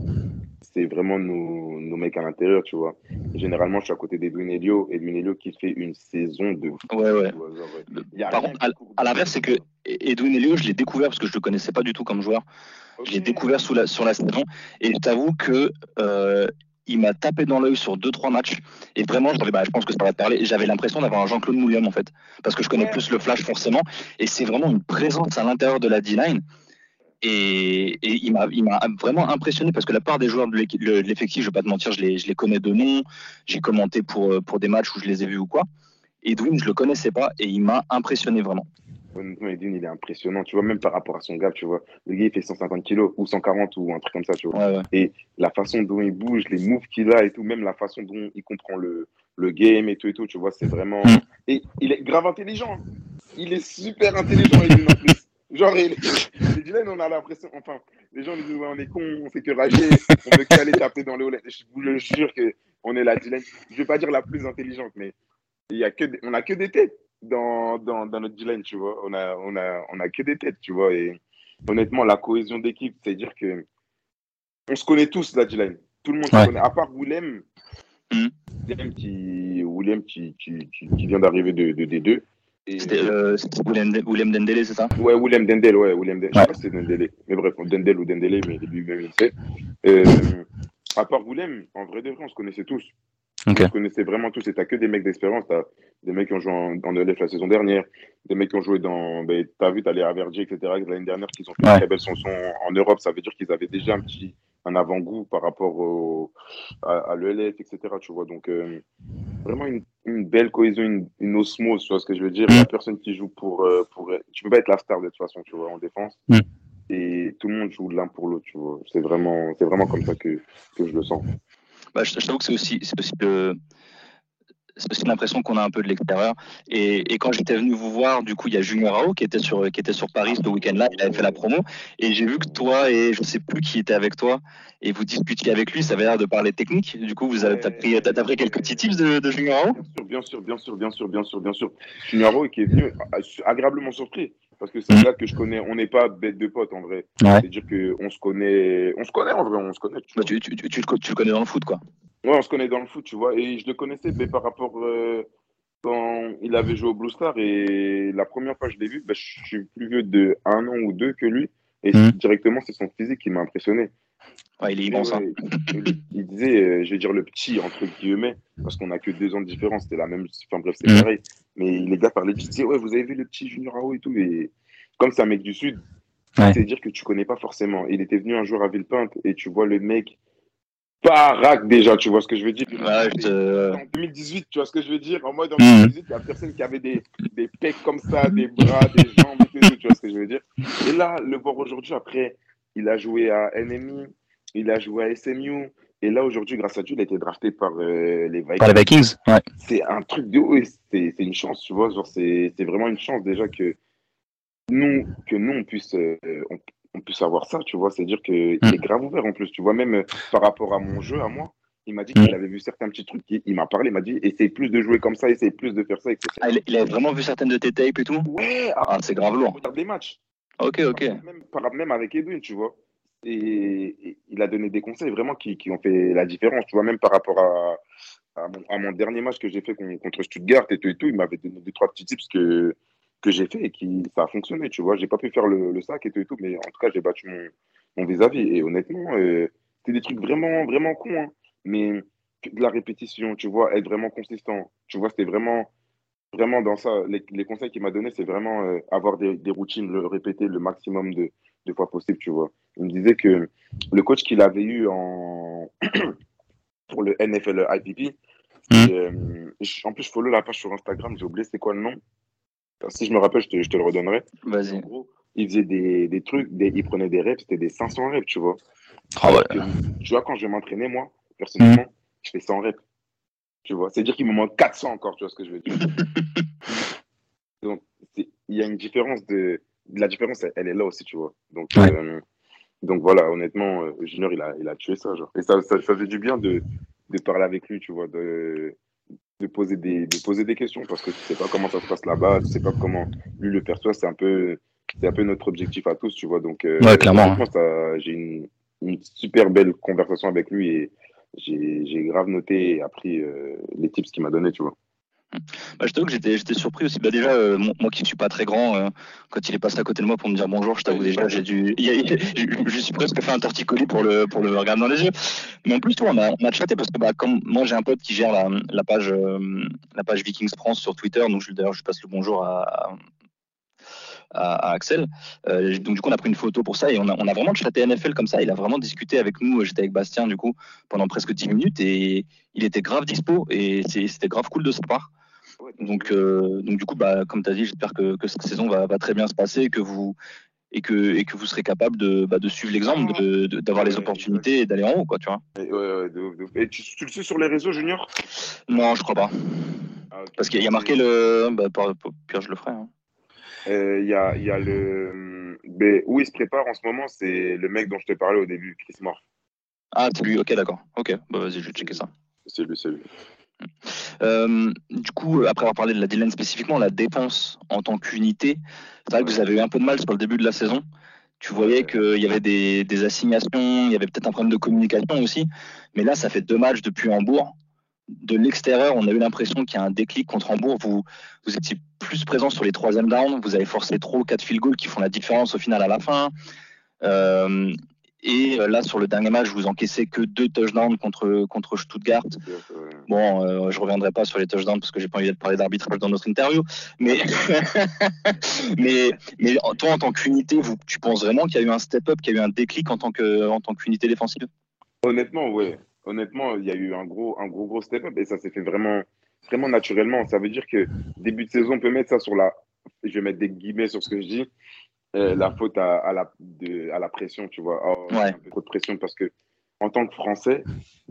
c'est vraiment nos, nos mecs à l'intérieur, tu vois. Généralement, je suis à côté d'Edwin Elio. Edwin Elio qui fait une saison de Ouais, ouais. tu vois, genre, y a Par contre, À l'inverse, c'est que Edwin Elio, je l'ai découvert parce que je le connaissais pas du tout comme joueur. Je l'ai découvert sous la, sur la saison et je t'avoue que euh, il m'a tapé dans l'œil sur deux trois matchs. Et vraiment j'avais bah, je pense que ça va te parler. J'avais l'impression d'avoir un Jean-Claude Mouliam en fait. Parce que je connais Ouais. plus le flash forcément. Et c'est vraiment une présence à l'intérieur de la D-line et, et il m'a vraiment impressionné parce que la part des joueurs de l'effectif je vais pas te mentir je les, je les connais de nom. J'ai commenté pour euh, pour des matchs où je les ai vus ou quoi. Edwin je le connaissais pas et il m'a impressionné vraiment Honnêtement, Edwin, il est impressionnant, tu vois, même par rapport à son gars, tu vois. Le gars, il fait 150 kilos ou 140 ou un truc comme ça, tu vois. ouais ouais La façon dont il bouge, les moves qu'il a et tout, même la façon dont il comprend le, le game et tout et tout, tu vois, c'est vraiment. Mm. Et il est grave intelligent. hein. Il est super intelligent, Edwin, en plus. Genre, il... les Dylan, on a l'impression, enfin, les gens nous disent, ouais, on est con, on fait que rager, on veut qu'aller taper dans les hauts. Je vous le jure que on est la Dylan, je vais pas dire la plus intelligente, mais il y a que des- on a que des têtes dans, dans, dans notre Dylan, tu vois. On a, on, a, on a que des têtes, tu vois. Et honnêtement, la cohésion d'équipe, c'est-à-dire que on se connaît tous, la D-line. Tout le monde Ouais. se connaît, à part Willem, Mhm. Willem qui, Willem qui, qui, qui, qui vient d'arriver de, de D2. Et- c'était euh, Willem, Dendele c'est ça? Ouais, Willem Dendel, ouais, Willem Dendel. Je sais pas si c'est Dendele. Mais bref, Dendel ou Dendele, mais lui-même, il sait. Euh, à part Willem, en vrai de vrai, on se connaissait tous. Ok. On connaissait vraiment tous. Et t'as que des mecs d'expérience. T'as des mecs qui ont joué en, en ELF la saison dernière, des mecs qui ont joué dans. Ben, t'as vu, t'as les Averdi, etc. l'année dernière, qui ont fait Ouais. une très belle chanson en Europe. Ça veut dire qu'ils avaient déjà un petit un avant-goût par rapport au, à, à l'ELF, etc. Tu vois, donc euh, vraiment une, une belle cohésion, une, une osmose, tu vois ce que je veux dire. Il y a personne qui joue pour, euh, pour. Tu peux pas être la star de toute façon, tu vois, en défense. Mm. Et tout le monde joue l'un pour l'autre, tu vois. C'est vraiment, c'est vraiment comme ça que, que je le sens. Bah, je, je t'avoue que c'est aussi, c'est aussi, le- c'est aussi l'impression qu'on a un peu de l'extérieur. Et, et quand j'étais venu vous voir, du coup, il y a Junior Ao qui était sur, qui était sur Paris ce week-end-là. Il avait fait la promo. Et j'ai vu que toi et je sais plus qui était avec toi et vous discutiez avec lui. Ça avait l'air de parler technique. Du coup, vous avez t'as pris, t'as, t'as pris quelques petits tips de, de Junior Ao Bien sûr, bien sûr, bien sûr, bien sûr, bien sûr, bien sûr. Junior qui est venu euh, agréablement surpris. Parce que c'est un gars que je connais, on n'est pas bête de potes en vrai. Ouais. C'est-à-dire qu'on se connaît, on se connaît en vrai, on se connaît. tu Bah, tu, tu, tu, tu le co- tu le connais dans le foot, quoi. Ouais, on se connaît dans le foot, tu vois. Et je le connaissais mais par rapport euh, quand il avait joué au Blue Star. Et la première fois que je l'ai vu, bah, je suis plus vieux de un an ou deux que lui. Et Mhm. directement, c'est son physique qui m'a impressionné. Ouais, il est immense. hein. il, il disait, euh, je vais dire le petit, entre guillemets, parce qu'on a que deux ans de différence, c'était la même, enfin bref, c'est Mhm. pareil. Mais les gars parlaient, ils disaient, ouais, vous avez vu le petit Junior Ao et tout. Et comme c'est un mec du Sud, Ouais. c'est dire que tu connais pas forcément. Il était venu un jour à Villepinte et tu vois le mec, pas rack déjà, tu vois ce que je veux dire? Ouais, je te- En 2018, tu vois ce que je veux dire? En mode, en Mhm. 2018, il y a personne qui avait des, des pecs comme ça, des bras, des jambes et tout, tu vois ce que je veux dire? Et là, le voir aujourd'hui, après, il a joué à NMI, il a joué à SMU, et là, aujourd'hui, grâce à Dieu, il a été drafté par euh, les Vikings. Par les Vikings Ouais. C'est un truc de ouf, c'est c'est une chance, tu vois, genre, c'est c'est vraiment une chance déjà que nous, que nous, on puisse, euh, on, on puisse avoir ça, tu vois, c'est dire qu'il Mm. est grave ouvert en plus, tu vois, même euh, par rapport à mon jeu, à moi, il m'a dit Mm. qu'il avait vu certains petits trucs, il, il m'a parlé, il m'a dit, essaye plus de jouer comme ça, essaye plus de faire ça, etc. Ah, il, avait vraiment vu certaines de tes tapes et tout? Ouais, Ah, c'est grave lourd. regarde les matchs. Ok, ok. Même, par- même avec Edwin, tu vois. Et, il a donné des conseils vraiment qui, qui ont fait la différence, tu vois, même par rapport à, à, mon, dernier match que j'ai fait con- contre Stuttgart et tout il m'avait donné deux, trois petits tips que, que j'ai fait et qui ça a fonctionné, tu vois. J'ai pas pu faire le, sac et tout mais en tout cas, j'ai battu mon, vis-à-vis. Et honnêtement, euh, c'est des trucs vraiment, vraiment cons, hein. mais de la répétition, tu vois, être vraiment consistant. Tu vois, c'était vraiment, vraiment dans ça. Les, les conseils qu'il m'a donné, c'est vraiment euh, avoir des, des routines, le répéter le maximum de, de fois possible, tu vois. Il me disait que le coach qu'il avait eu en, pour le NFL IPP. Mm. Euh, en plus, je follow la page sur Instagram, j'ai oublié c'est quoi le nom. Si je me rappelle, je te, je te le redonnerai. En gros, il faisait des, des trucs, des, il prenait des reps, c'était des 500 reps, tu vois. Ah ouais. Alors que, tu vois, quand je vais m'entraîner, moi, personnellement, je fais 100 reps. Tu vois, c'est-à-dire qu'il me manque 400 encore, tu vois ce que je veux dire. Donc, il y a une différence de. La différence, elle, elle est là aussi, tu vois. Donc, Ouais. euh, donc voilà, honnêtement, euh, Junior, il a, il a tué ça, genre. Et ça, ça, ça fait du bien de, de parler avec lui, tu vois, de, de, poser des, de poser des questions, parce que tu sais pas comment ça se passe là-bas, tu sais pas comment lui le perçoit, c'est un peu, c'est un peu notre objectif à tous, tu vois. Donc, euh, Ouais, clairement, j'ai une, une super belle conversation avec lui et j'ai j'ai grave noté et appris euh, les tips qu'il m'a donné, tu vois. Bah, je t'avoue que j'étais, j'étais surpris aussi. Bah, déjà, euh, moi, qui ne suis pas très grand, euh, quand il est passé à côté de moi pour me dire bonjour, je t'avoue déjà, j'ai dû. il y a- il y a- je, je suis presque fait un torticolis pour le, pour le regarder dans les yeux. Mais en plus, toi, on a, on a chatté parce que bah, comme moi, j'ai un pote qui gère la, la, page, euh, la page Vikings France sur Twitter. Donc, je- d'ailleurs, je passe le bonjour à, à, à Axel. Donc, du coup, on a pris une photo pour ça et on a, on a vraiment chatté NFL comme ça. Il a vraiment discuté avec nous. J'étais avec Bastien, du coup, pendant presque 10 minutes et il était grave dispo et c'est- c'était grave cool de sa part. Donc, euh, donc du coup, bah, comme tu as dit, j'espère que, que cette saison va, va très bien se passer, que vous et que, et que vous serez capable de, bah, de suivre l'exemple, d'avoir les opportunités et d'aller en haut, quoi, tu vois. Et, ouais, ouais, de ouf, de ouf. Et tu, tu le suis sur les réseaux, Junior? Non, je crois pas. Ah. Parce qu'il y a marqué le. Bah, par- pire, je le ferai. hein. Euh, Il y, a, y a le. Ben, où il se prépare en ce moment, c'est le mec dont je te parlais au début, Chris Moore. Ah, c'est lui, ok, d'accord. Ok, bah, vas-y, je vais checker ça. C'est lui, c'est lui. Euh, du coup, après avoir parlé de la D-line spécifiquement, la défense en tant qu'unité, c'est vrai que vous avez eu un peu de mal sur le début de la saison. Tu voyais qu'il y avait des, des assignations, il y avait peut-être un problème de communication aussi. Mais là, ça fait deux matchs depuis Hambourg. De l'extérieur, on a eu l'impression qu'il y a un déclic contre Hambourg. Vous, vous étiez plus présent sur les troisième downs. Vous avez forcé ou quatre field goals qui font la différence au final à la fin. Euh, et euh, là, sur le dernier match, vous encaissez que deux touchdowns contre, contre Stuttgart. Bon, euh, je reviendrai pas sur les touchdowns parce que j'ai pas envie de parler d'arbitrage dans notre interview. Mais, mais, mais toi, en tant qu'unité, tu penses vraiment qu'il y a eu un step-up, qu'il y a eu un déclic en tant qu'unité défensive? Honnêtement, ouais. Honnêtement, il y a eu un gros, un gros, gros step-up et ça s'est fait vraiment, vraiment naturellement. Ça veut dire que début de saison, on peut mettre ça sur la. Je vais mettre des guillemets sur ce que je dis. Euh, la faute à, à la, de, à la pression, tu vois. Oh, Ouais. Un peu trop de pression parce que en tant que Français,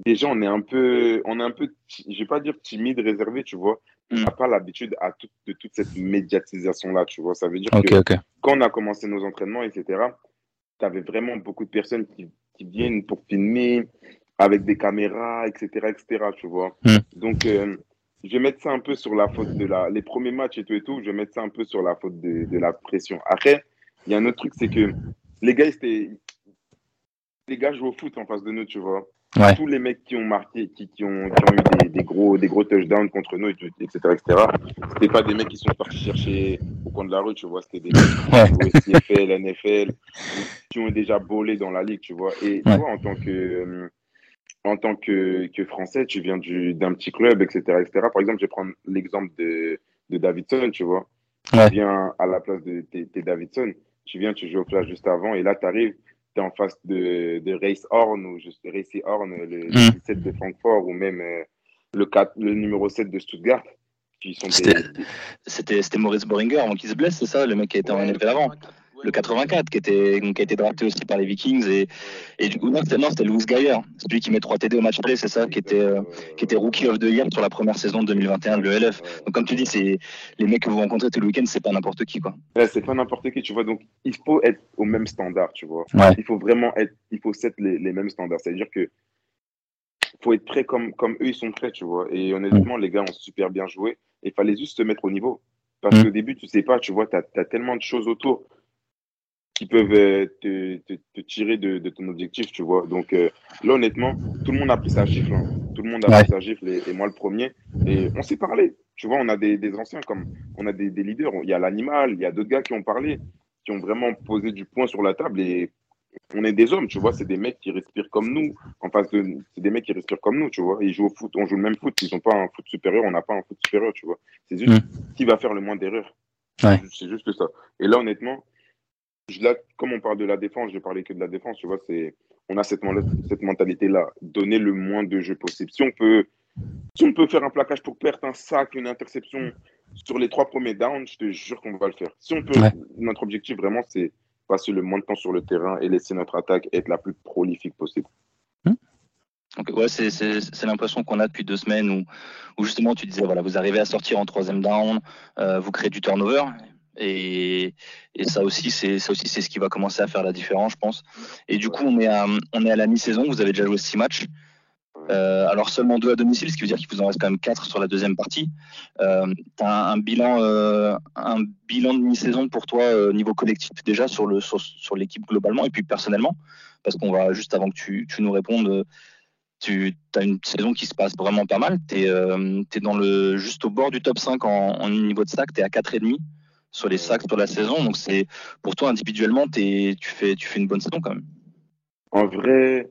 déjà, on est un peu, on est un peu, je vais pas dire timide, réservé, tu vois. On Mm. n'a pas l'habitude à toute, de toute cette médiatisation-là, tu vois. Ça veut dire Ok, que quand on a commencé nos entraînements, etc., tu avais vraiment beaucoup de personnes qui, qui viennent pour filmer avec des caméras, etc., etc., tu vois. Hmm. Donc, euh, je vais mettre ça un peu sur la faute de la... Les premiers matchs et tout et tout, je vais mettre ça un peu sur la faute de, de la pression. Après, il y a un autre truc, c'est que les gars. Les gars jouent au foot en face de nous, tu vois. Ouais. Tous les mecs qui ont marqué, qui, qui ont, qui ont eu des, des gros, des gros touchdowns contre nous, etc., etc., c'était pas des mecs qui sont partis chercher au coin de la rue, tu vois. C'était des mecs qui ont CFL, NFL, qui ont déjà bolé dans la ligue, tu vois. Et Ouais. toi, en tant que, euh, en tant que, que Français, tu viens du- d'un petit club, etc., etc. Par exemple, je vais prendre l'exemple de, de Davidson, tu vois. Ouais. Tu viens à la place de t'es Davidson, tu viens, tu joues au flash juste avant, et là, tu arrives, tu es en face de, de Race Horn, ou juste Racy Horn, le, Mm. le 17 de Francfort, ou même euh, le, 4, le numéro 7 de Stuttgart, qui sont des, C'était- Maurice Boringer avant qu'il se blesse, c'est ça, le mec qui a été en NFL avant le 84 qui était donc, qui a été drafté aussi par les Vikings et, et du coup non c'était non c'était Louis Geyer celui qui met 3 TD au match aller c'est ça qui était euh, qui était rookie of the year sur la première saison de 2021 de l'ELF donc comme tu dis c'est les mecs que vous rencontrez tout le week-end c'est pas n'importe qui quoi c'est pas n'importe qui, tu vois. Donc, il faut être au même standard, tu vois. Ouais. Il faut vraiment être, il faut set les, les mêmes standards. C'est-à-dire que faut être prêt comme, comme eux, ils sont prêts, tu vois. Et honnêtement, les gars ont super bien joué. Et il fallait juste se mettre au niveau. Parce Mm. qu'au début, tu sais pas, tu vois, tu as, tellement de choses autour qui peuvent euh, te, te, te tirer de, de ton objectif, tu vois. Donc euh, là, honnêtement, tout le monde a pris sa gifle. hein. Tout le monde a Ouais. pris sa gifle et, et moi le premier. Et on s'est parlé. Tu vois, on a des, des anciens comme on a des, des leaders. Il y a l'animal, il y a d'autres gars qui ont parlé, qui ont vraiment posé du poing sur la table. Et on est des hommes, tu vois. C'est des mecs qui respirent comme nous. En face de c'est des mecs qui respirent comme nous, tu vois. Ils jouent au foot, on joue le même foot. Ils n'ont pas un foot supérieur, on n'a pas un foot supérieur, tu vois. C'est juste qui va faire le moins d'erreurs. Ouais. C'est juste ça. Et là, honnêtement, là, comme on parle de la défense, je parlais que de la défense, tu vois, c'est, on a cette, cette mentalité-là, donner le moins de jeux possible. Si on peut, si on peut faire un plaquage pour perdre un sac, une interception sur les trois premiers downs, je te jure qu'on va le faire. Si on peut, notre objectif vraiment, c'est passer le moins de temps sur le terrain et laisser notre attaque être la plus prolifique possible. Donc, ouais, c'est l'impression qu'on a depuis deux semaines où, où, justement tu disais voilà vous arrivez à sortir en troisième down, euh, vous créez du turnover et, et ça aussi c'est ça aussi c'est ce qui va commencer à faire la différence je pense. Et du coup on est à on est à la mi-saison, vous avez déjà joué six matchs. Euh, alors seulement deux à domicile, ce qui veut dire qu'il vous en reste quand même quatre sur la deuxième partie. Euh, tu as un, bilan, euh, un bilan de mi-saison pour toi euh, niveau collectif déjà sur le sur, sur l'équipe globalement et puis personnellement, parce qu'on va juste avant que tu, tu nous répondes, tu as une saison qui se passe vraiment pas mal. Tu es, dans le, juste au bord du top 5 en, niveau de sac. Tu es à 4,5 sur les sacs sur la saison. Donc, c'est pour toi, individuellement, tu, fais, tu fais une bonne saison quand même. En vrai,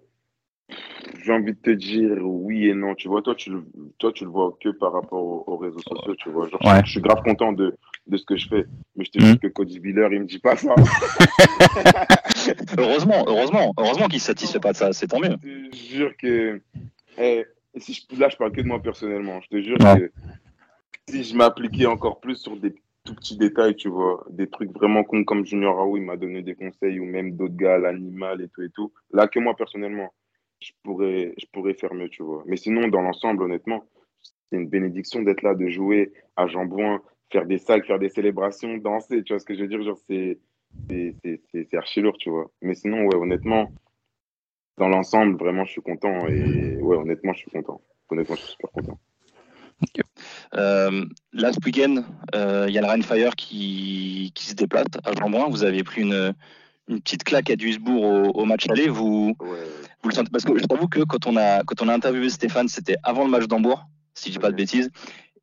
j'ai envie de te dire oui et non. Tu vois, toi, tu le, toi, tu le vois que par rapport aux, réseaux sociaux. Tu vois, je, suis grave content de, de ce que je fais. Mais je te dis mhm. que Cody Biller, il me dit pas ça. heureusement, heureusement, heureusement qu'il ne satisfait pas de ça. C'est tant mieux. Je te jure que. Eh, si je, là, je parle que de moi personnellement. Je te jure que si je m'appliquais encore plus sur des tout petits détails, tu vois, des trucs vraiment cons comme Junior Raoult, il m'a donné des conseils, ou même d'autres gars, l'animal et tout et tout. Là, que moi personnellement je pourrais, je pourrais faire mieux, tu vois. Mais sinon, dans l'ensemble, honnêtement, c'est une bénédiction d'être là, de jouer à Jambouin, faire des sacs, faire des célébrations, danser, tu vois ce que je veux dire? Genre, c'est, c'est, archi lourd, tu vois. Mais sinon, ouais, honnêtement, dans l'ensemble, vraiment, je suis content. Et ouais, honnêtement, je suis content. Honnêtement, je suis super content. Euh, là, ce week-end, euh, il y a le Rainfire qui, qui se déplace à Jambouin. Vous avez pris une, une petite claque à Duisbourg au, match aller. Vous, vous le sentez Parce que je t'avoue que quand on, a, quand on a interviewé Stéphane, c'était avant le match d'Hambourg, si je dis pas de bêtises.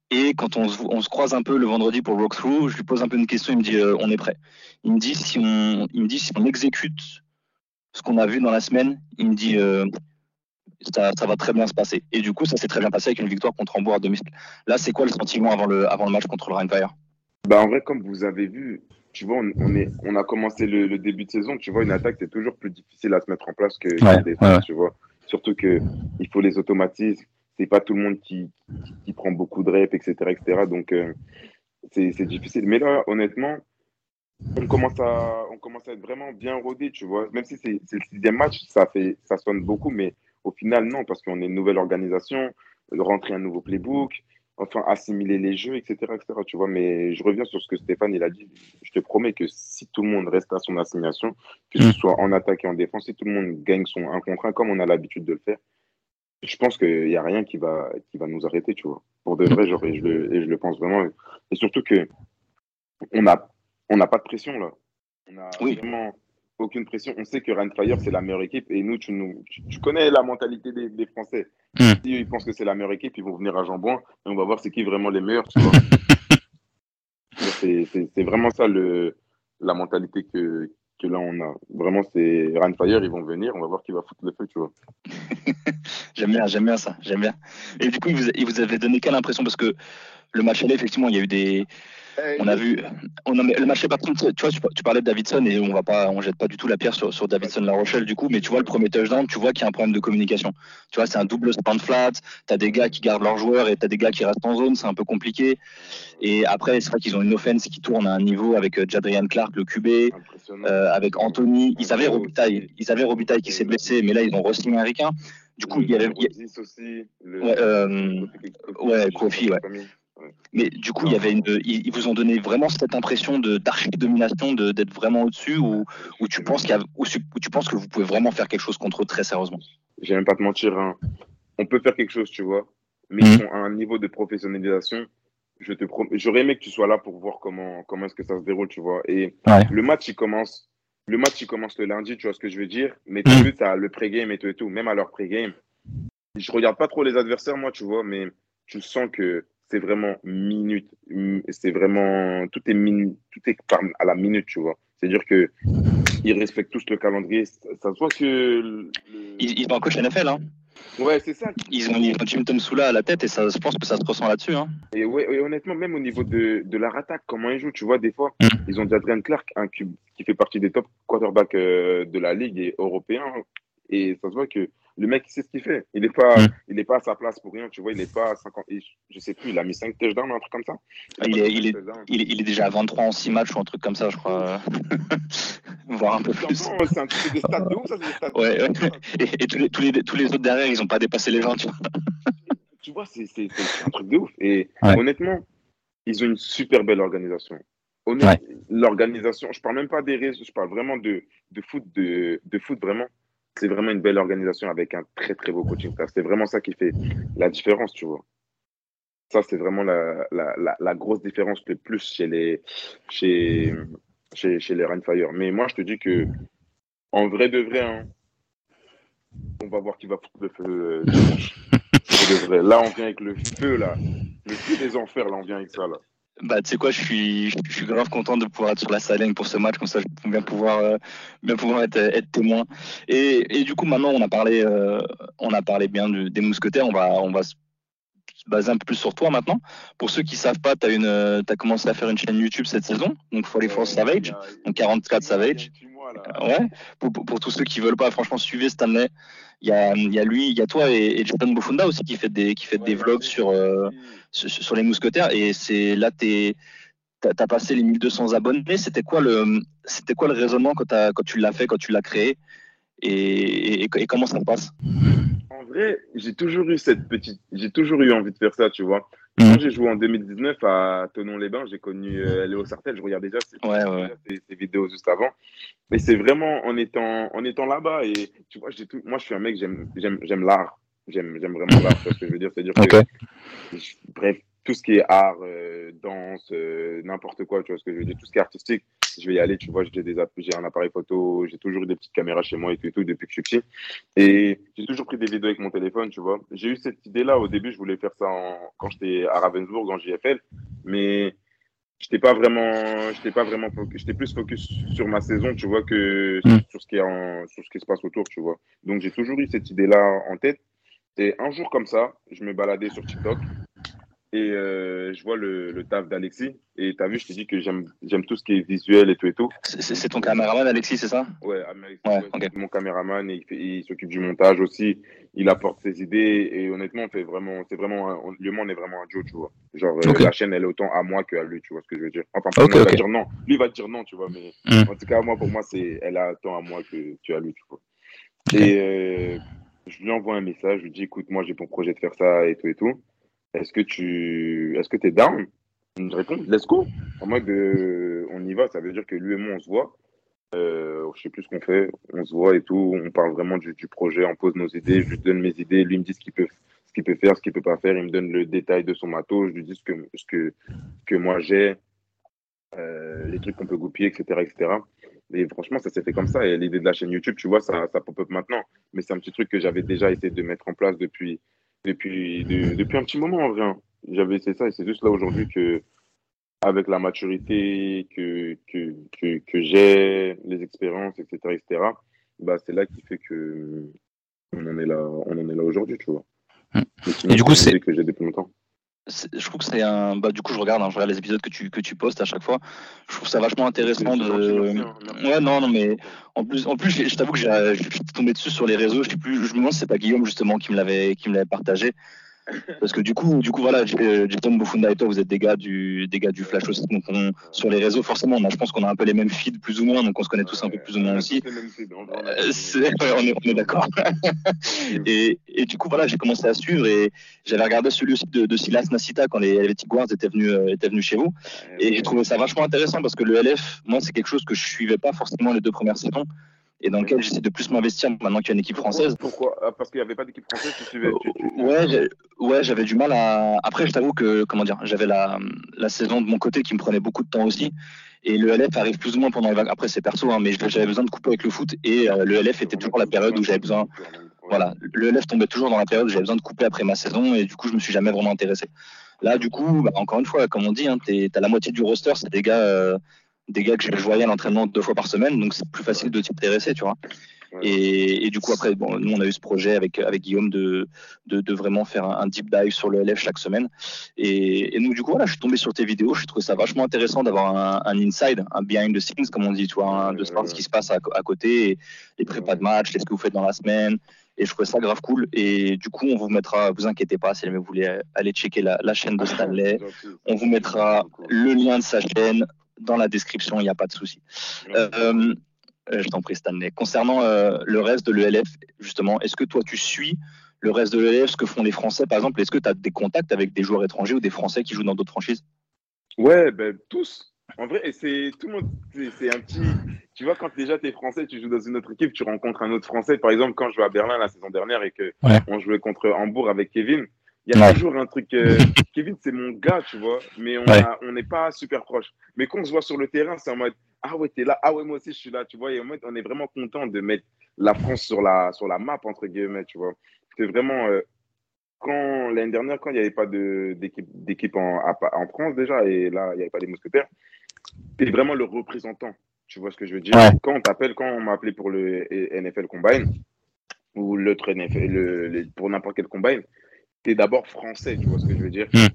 Et quand on se, on se, croise un peu le vendredi pour le walkthrough, je lui pose un peu une question, il me dit euh, on est prêt. Il me dit si on, il me dit si on exécute ce qu'on a vu dans la semaine, il me dit euh, ça, ça, va très bien se passer. Et du coup, ça s'est très bien passé avec une victoire contre Hambourg à domicile. Là, c'est quoi le sentiment avant le, avant le match contre le Rheinfire? Bah En vrai, comme vous avez vu, tu vois, on, est, on a commencé le, début de saison, tu vois, une attaque, c'est toujours plus difficile à se mettre en place que une défense, tu vois. Surtout que il faut les automatismes, c'est pas tout le monde qui, qui, prend beaucoup de reps, etc., etc. Donc, euh, c'est difficile. Mais là, honnêtement, on commence à, on commence à être vraiment bien rodé, tu vois. Même si c'est le sixième match, ça, fait, ça sonne beaucoup, mais au final, non, parce qu'on est une nouvelle organisation, rentrer un nouveau playbook, enfin assimiler les jeux, etc., etc. Tu vois, mais je reviens sur ce que Stéphane il a dit. Je te promets que si tout le monde reste à son assignation, que ce mm. soit en attaque et en défense, si tout le monde gagne son un contre un comme on a l'habitude de le faire, je pense qu'il n'y a rien qui va, qui va nous arrêter, tu vois. Pour de vrai, genre, et je le, et je le pense vraiment. Et surtout que on n'a on a pas de pression là. On a vraiment aucune pression. On sait que Fire c'est la meilleure équipe. Et nous, tu, nous, tu, connais la mentalité des, des Français. Si ils pensent que c'est la meilleure équipe, ils vont venir à Jambon et on va voir c'est qui vraiment les meilleurs. c'est vraiment ça le, la mentalité que, que là on a. Vraiment, c'est Fire ils vont venir, on va voir qui va foutre le feu, tu vois. j'aime bien, j'aime bien ça, j'aime bien. Et du coup, vous, vous avait donné quelle impression? Parce que le match aller, effectivement, il y a eu des, on a vu, on a, le match pas tu vois, tu, parlais de Davidson et on va pas, on jette pas du tout la pierre sur, sur Davidson La Rochelle du coup, mais tu vois le premier touchdown, tu vois qu'il y a un problème de communication. Tu vois, c'est un double stand flat, tu as des gars qui gardent leurs joueurs et tu as des gars qui restent en zone, c'est un peu compliqué. Et après, c'est vrai qu'ils ont une offense qui tourne à un niveau avec euh, Jadrian Clark, le QB, euh, avec Anthony. Ils avaient Robitaille, ils avaient Robitaille qui s'est blessé, mais là ils ont re-signé un ricain. Du coup, il y avait. ouais, euh, ouais, Kofi, ouais. Mais du coup, il y avait une, ils vous ont donné vraiment cette impression de d'archi-domination, d'être vraiment au-dessus, ou, ou, tu penses qu'il tu penses que vous pouvez vraiment faire quelque chose contre eux très sérieusement? Je vais même pas te mentir, hein. on peut faire quelque chose, tu vois, mais ils mhm. sont à un niveau de professionnalisation. Je te j'aurais aimé que tu sois là pour voir comment comment est-ce que ça se déroule, tu vois. Et le match, il commence, le match, il commence le lundi, tu vois ce que je veux dire? Mais tu mmh. as le pré-game et tout et tout, même à leur pré-game. Je regarde pas trop les adversaires, moi, tu vois, mais tu sens que c'est vraiment minute. C'est vraiment. Tout est, tout est à la minute, tu vois. C'est-à-dire que ils respectent tous le calendrier. Ça, se voit que. Ils, ont un coach NFL, hein Ouais, c'est ça. Ils ont, ils ont Jim Tom Soula à la tête et ça, je pense que ça se ressent là-dessus. Hein. Et, ouais, et honnêtement, même au niveau de, de leur attaque, comment ils jouent, tu vois, des fois, Mm. ils ont Adrian Clark, un qui, qui fait partie des top quarterbacks euh, de la ligue et européen. Et ça se voit que le mec, il sait ce qu'il fait. Il n'est pas, Mm. il est pas à sa place pour rien, tu vois. Il n'est pas à 50. et je- je sais plus, il a mis 5 touchdowns, un truc comme ça. Il est- il est-. Il, est- il est déjà à 23 en 6 matchs ou un truc comme ça, je crois. Voire un peu plus. Non, c'est un- c'est des stats de ouf, ça, c'est des stats de Ouais, ouf. ouais. Et, et tous, les, tous, les, tous les autres derrière, ils n'ont pas dépassé les 20, tu vois. Tu vois, c'est un truc de ouf. Et Ouais. honnêtement, ils ont une super belle organisation. Honnêtement, L'organisation, je parle même pas des réseaux, je parle vraiment de, de foot, de, de foot vraiment. C'est vraiment une belle organisation avec un très très beau coaching staff. C'est vraiment ça qui fait la différence, tu vois. Ça, c'est vraiment la, la, la, la grosse différence le plus chez les, chez, chez, chez les Rainfire. Mais moi, je te dis que, en vrai de vrai, hein, on va voir qui va foutre le feu euh, de vrai. Là, on vient avec le feu, là. Le feu des enfers, là, on vient avec ça, là. Bah, tu sais quoi, je suis, je suis grave content de pouvoir être sur la sideline pour ce match, comme ça je vais bien pouvoir, euh, bien pouvoir être, être témoin. Et, et du coup, maintenant, on a parlé, euh, on a parlé bien du- des mousquetaires, on va, on va baser un peu plus sur toi maintenant. Pour ceux qui savent pas, tu as, une, euh, commencé à faire une chaîne YouTube cette saison, donc 44 Savage, donc 44 Savage. Ouais, pour, pour, pour tous ceux qui veulent pas, franchement, suivez Stanley. Il y a, il y a lui, il y a toi et, et Jordan Bofunda aussi qui fait des, qui fait des vlogs sur, euh, sur, sur les mousquetaires et c'est là t'as as passé les 1200 abonnés c'était quoi le c'était quoi le raisonnement quand, tu l'as fait quand tu l'as créé? Et, et, et comment ça se passe? En vrai, j'ai toujours eu cette petite, j'ai toujours eu envie de faire ça, tu vois. Mhm. Quand j'ai joué en 2019 à Tonon-les-Bains, j'ai connu euh, Léo Sartel. Je regardais déjà ses, Ouais, ouais. ses- ses vidéos juste avant. Mais c'est vraiment en étant, en étant là-bas et tu vois, tout, moi je suis un mec, j'aime, j'aime, j'aime l'art. J'aime, j'aime vraiment l'art. Tu vois ce que je veux dire, c'est-à-dire Ok. que, bref, tout ce qui est art, euh, danse, euh, n'importe quoi, tu vois ce que je veux dire, tout ce qui est artistique, je vais y aller, tu vois, j'ai des j'ai un appareil photo, j'ai toujours eu des petites caméras chez moi et tout, et tout depuis que je suis petit. Et j'ai toujours pris des vidéos avec mon téléphone, tu vois. J'ai eu cette idée-là au début, je voulais faire ça en- quand j'étais à Ravensburg en JFL, mais j'étais pas vraiment, j'étais pas vraiment j'étais plus focus sur ma saison, tu vois, que Mm. sur ce qui est en, sur ce qui se passe autour, tu vois. Donc j'ai toujours eu cette idée-là en tête. Et un jour comme ça, je me baladais sur TikTok et euh, je vois le, le taf d'Alexis. Et tu as vu, je t'ai dit que j'aime j'aime tout ce qui est visuel et tout et tout. c'est ton caméraman Alexis c'est ça? Ouais, Alexis, Ouais, mon caméraman, et il, s'occupe du montage aussi. Il apporte ses idées et honnêtement, on fait vraiment, c'est vraiment, un- on, moi, on est vraiment un duo, tu vois. Genre, euh, la chaîne, elle est autant à moi qu'à lui, tu vois ce que je veux dire. Enfin, pour Ok, moi, il va dire non. Lui, il va dire non, tu vois, mais Mm. en tout cas, moi, pour moi, c'est, elle a autant à moi que tu as lui, tu vois. Et euh, je lui envoie un message, je lui dis, écoute, moi, j'ai pour projet de faire ça et tout et tout. Est-ce que tu, est-ce que t'es down? Il me répond, let's go. En mode, euh, on y va, ça veut dire que lui et moi, on se voit. Euh, je sais plus ce qu'on fait, on se voit et tout, on parle vraiment du, du projet, on pose nos idées, je lui donne mes idées, lui me dit ce qu'il peut, ce qu'il peut faire, ce qu'il peut pas faire, il me donne le détail de son matos, je lui dis ce que, ce que, que moi j'ai, euh, les trucs qu'on peut goupiller, etc., etc. Et franchement, ça s'est fait comme ça. Et l'idée de la chaîne YouTube, tu vois, ça, ça pop up maintenant. Mais c'est un petit truc que j'avais déjà essayé de mettre en place depuis, depuis, de- depuis un petit moment en vrai. J'avais essayé ça et c'est juste là aujourd'hui que, avec la maturité que, que, que, que j'ai, les expériences, etc., etc., bah, c'est là qui fait que on en est là, on en est là aujourd'hui, tu vois. Mais sinon, Et du coup, c'est que j'ai depuis longtemps. Je trouve que c'est un bah du coup je regarde hein, je regarde les épisodes que tu que tu postes à chaque fois je trouve ça vachement intéressant de hein. Ouais non non mais en plus en plus je, je t'avoue que j'ai je suis tombé dessus sur les réseaux je sais plus je me demande si c'est pas Guillaume justement qui me l'avait qui me l'avait partagé parce que du coup du coup voilà euh, Jason Bofunda et toi vous êtes des gars du des gars du Flash aussi donc on- sur les réseaux forcément on a, je pense qu'on a un peu les mêmes feeds plus ou moins donc on se connaît tous un peu plus ou moins aussi on est, on est d'accord. et, et du coup, voilà, j'ai commencé à suivre et j'avais regardé celui aussi de, de Silas Nasita quand les, les Tigouars étaient venus, euh, étaient venus chez vous. Et j'ai trouvé ça vachement intéressant parce que le LF, moi, c'est quelque chose que je suivais pas forcément les deux premières saisons et dans lequel j'essaie de plus m'investir maintenant qu'il y a une équipe française. Pourquoi? Ah, Parce qu'il n'y avait pas d'équipe française, tu suivais. tu- tu- Ouais, ouais, j'avais du mal à. Après, je t'avoue que, comment dire, j'avais la, la saison de mon côté qui me prenait beaucoup de temps aussi. Et le LF arrive plus ou moins pendant les vacances. Après, c'est perso, hein, mais j'avais besoin de couper avec le foot. Et euh, le LF était toujours la période où j'avais besoin. Voilà, le LF tombait toujours dans la période où j'avais besoin de couper après ma saison. Et du coup, je me suis jamais vraiment intéressé. Là, du coup, bah, encore une fois, comme on dit, hein, t'es- t'as la moitié du roster, c'est des gars, euh, des gars que je voyais à l'entraînement deux fois par semaine. Donc, c'est plus facile de t'y intéresser, tu vois. Et, du coup, après, bon, nous, on a eu ce projet avec, avec Guillaume de, de, vraiment faire un, deep dive sur le LF chaque semaine. Et, et, donc, du coup, voilà, je suis tombé sur tes vidéos. Je trouve ça vachement intéressant d'avoir un, inside, un behind the scenes, comme on dit, tu vois, de savoir ce qui se passe à, côté, les prépas de match, ce que vous faites dans la semaine. Et je trouvais ça grave cool. Et du coup, on vous mettra, vous inquiétez pas, si vous voulez aller checker la, la chaîne de Stanley, on vous mettra le lien de sa chaîne dans la description, il n'y a pas de souci. Euh, euh, je t'en prie, Stanley. Concernant euh, le reste de l'ELF, justement, est-ce que toi, tu suis le reste de l'ELF, ce que font les Français, par exemple Est-ce que tu as des contacts avec des joueurs étrangers ou des Français qui jouent dans d'autres franchises? Ouais, ben, tous. En vrai, c'est tout le monde. C'est un petit. Tu vois, quand déjà tu es français, tu joues dans une autre équipe, tu rencontres un autre français. Par exemple, quand je jouais à Berlin la saison dernière et que on jouait contre Hambourg avec Kevin, il y a toujours un truc. Euh, Kevin, c'est mon gars, tu vois, mais on n'est pas super proche. Mais quand on se voit sur le terrain, c'est en mode Ah ouais, t'es là, ah ouais, moi aussi je suis là, tu vois. Et en mode, on est vraiment content de mettre la France sur la, sur la map, entre guillemets, tu vois. C'est vraiment. Euh, quand l'année dernière, quand il n'y avait pas d'équipe en, en France déjà, et là, il n'y avait pas des mousquetaires, tu es vraiment le représentant. Tu vois ce que je veux dire? Quand on t'appelle, quand on m'a appelé pour le NFL Combine, ou l'autre NFL, le, pour n'importe quel Combine, tu es d'abord français, tu vois ce que je veux dire hmm.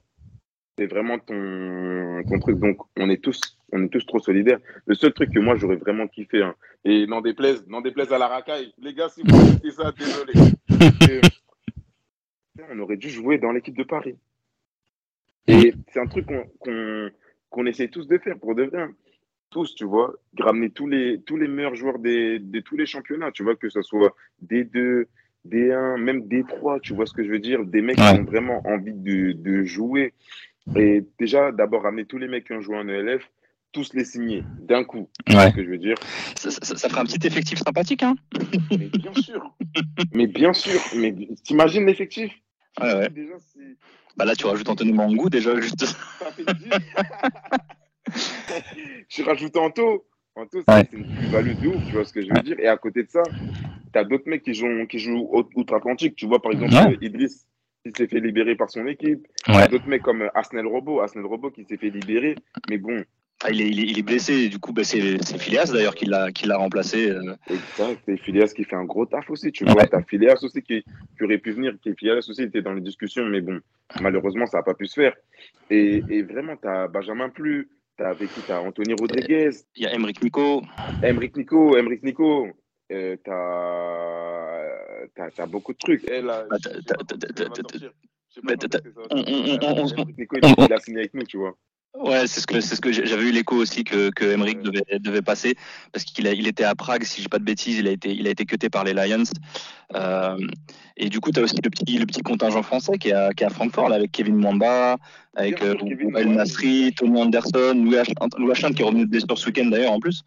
C'est vraiment ton, ton, truc. Donc, on est tous, on est tous trop solidaires. Le seul truc que moi, j'aurais vraiment kiffé, hein, et n'en déplaise, n'en déplaise à la racaille, les gars, si vous écoutez ça, désolé. on aurait dû jouer dans l'équipe de Paris. Et c'est un truc qu'on qu'on essaie tous de faire pour de vrai. Hein. Tous, tu vois, ramener tous les, tous les meilleurs joueurs des, de tous les championnats, tu vois, que ce soit D2, D1, même D3, tu vois ce que je veux dire, des mecs qui ont vraiment envie de, de jouer. Et déjà, d'abord, ramener tous les mecs qui ont joué en ELF, tous les signer d'un coup. Ouais. Ce que je veux dire? Ça, ça, fera un petit effectif sympathique, hein Mais bien sûr. mais bien sûr. Mais t'imagines l'effectif? Ouais, ouais. Déjà, bah là, tu rajoutes Anthony Mangou déjà juste. je rajoute Anto. Anto, c'est une plus-value de ouf, tu vois ce que je veux dire? Et à côté de ça, tu as d'autres mecs qui jouent, qui jouent outre-Atlantique. Tu vois, par exemple, Idriss qui s'est fait libérer par son équipe. Ouais. D'autres mecs comme Arsenal Robot, Arsenal Robot qui s'est fait libérer. Mais bon. Ah, il, est, il, est, blessé, du coup, bah, c'est Filias d'ailleurs qui l'a remplacé. Euh. Exact, c'est Filias qui fait un gros taf aussi. Tu vois, tu as Filias aussi qui, qui, aurait pu venir, qui Filias aussi était dans les discussions, mais bon, malheureusement, ça n'a pas pu se faire. Et, et vraiment, tu as Benjamin Plus, tu as avec qui Tu as Anthony Rodriguez. Il y a Emric Nico. Emric Nico, Emric Nico. Euh, tu as, beaucoup de trucs. Et là, Nico, il a signé avec nous, tu vois. Ouais, c'est ce que c'est ce que j'avais eu l'écho aussi que que Emeric devait devait passer parce qu'il il était à Prague si j'ai pas de bêtises il a été il a été cuté par les Lions. Euh, et du coup tu as aussi le petit le petit contingent français qui est à qui est à Francfort là avec Kevin Mwamba avec euh, El Nasri, Tony Anderson, Louis Hachin qui est revenu de blessure ce week-end d'ailleurs en plus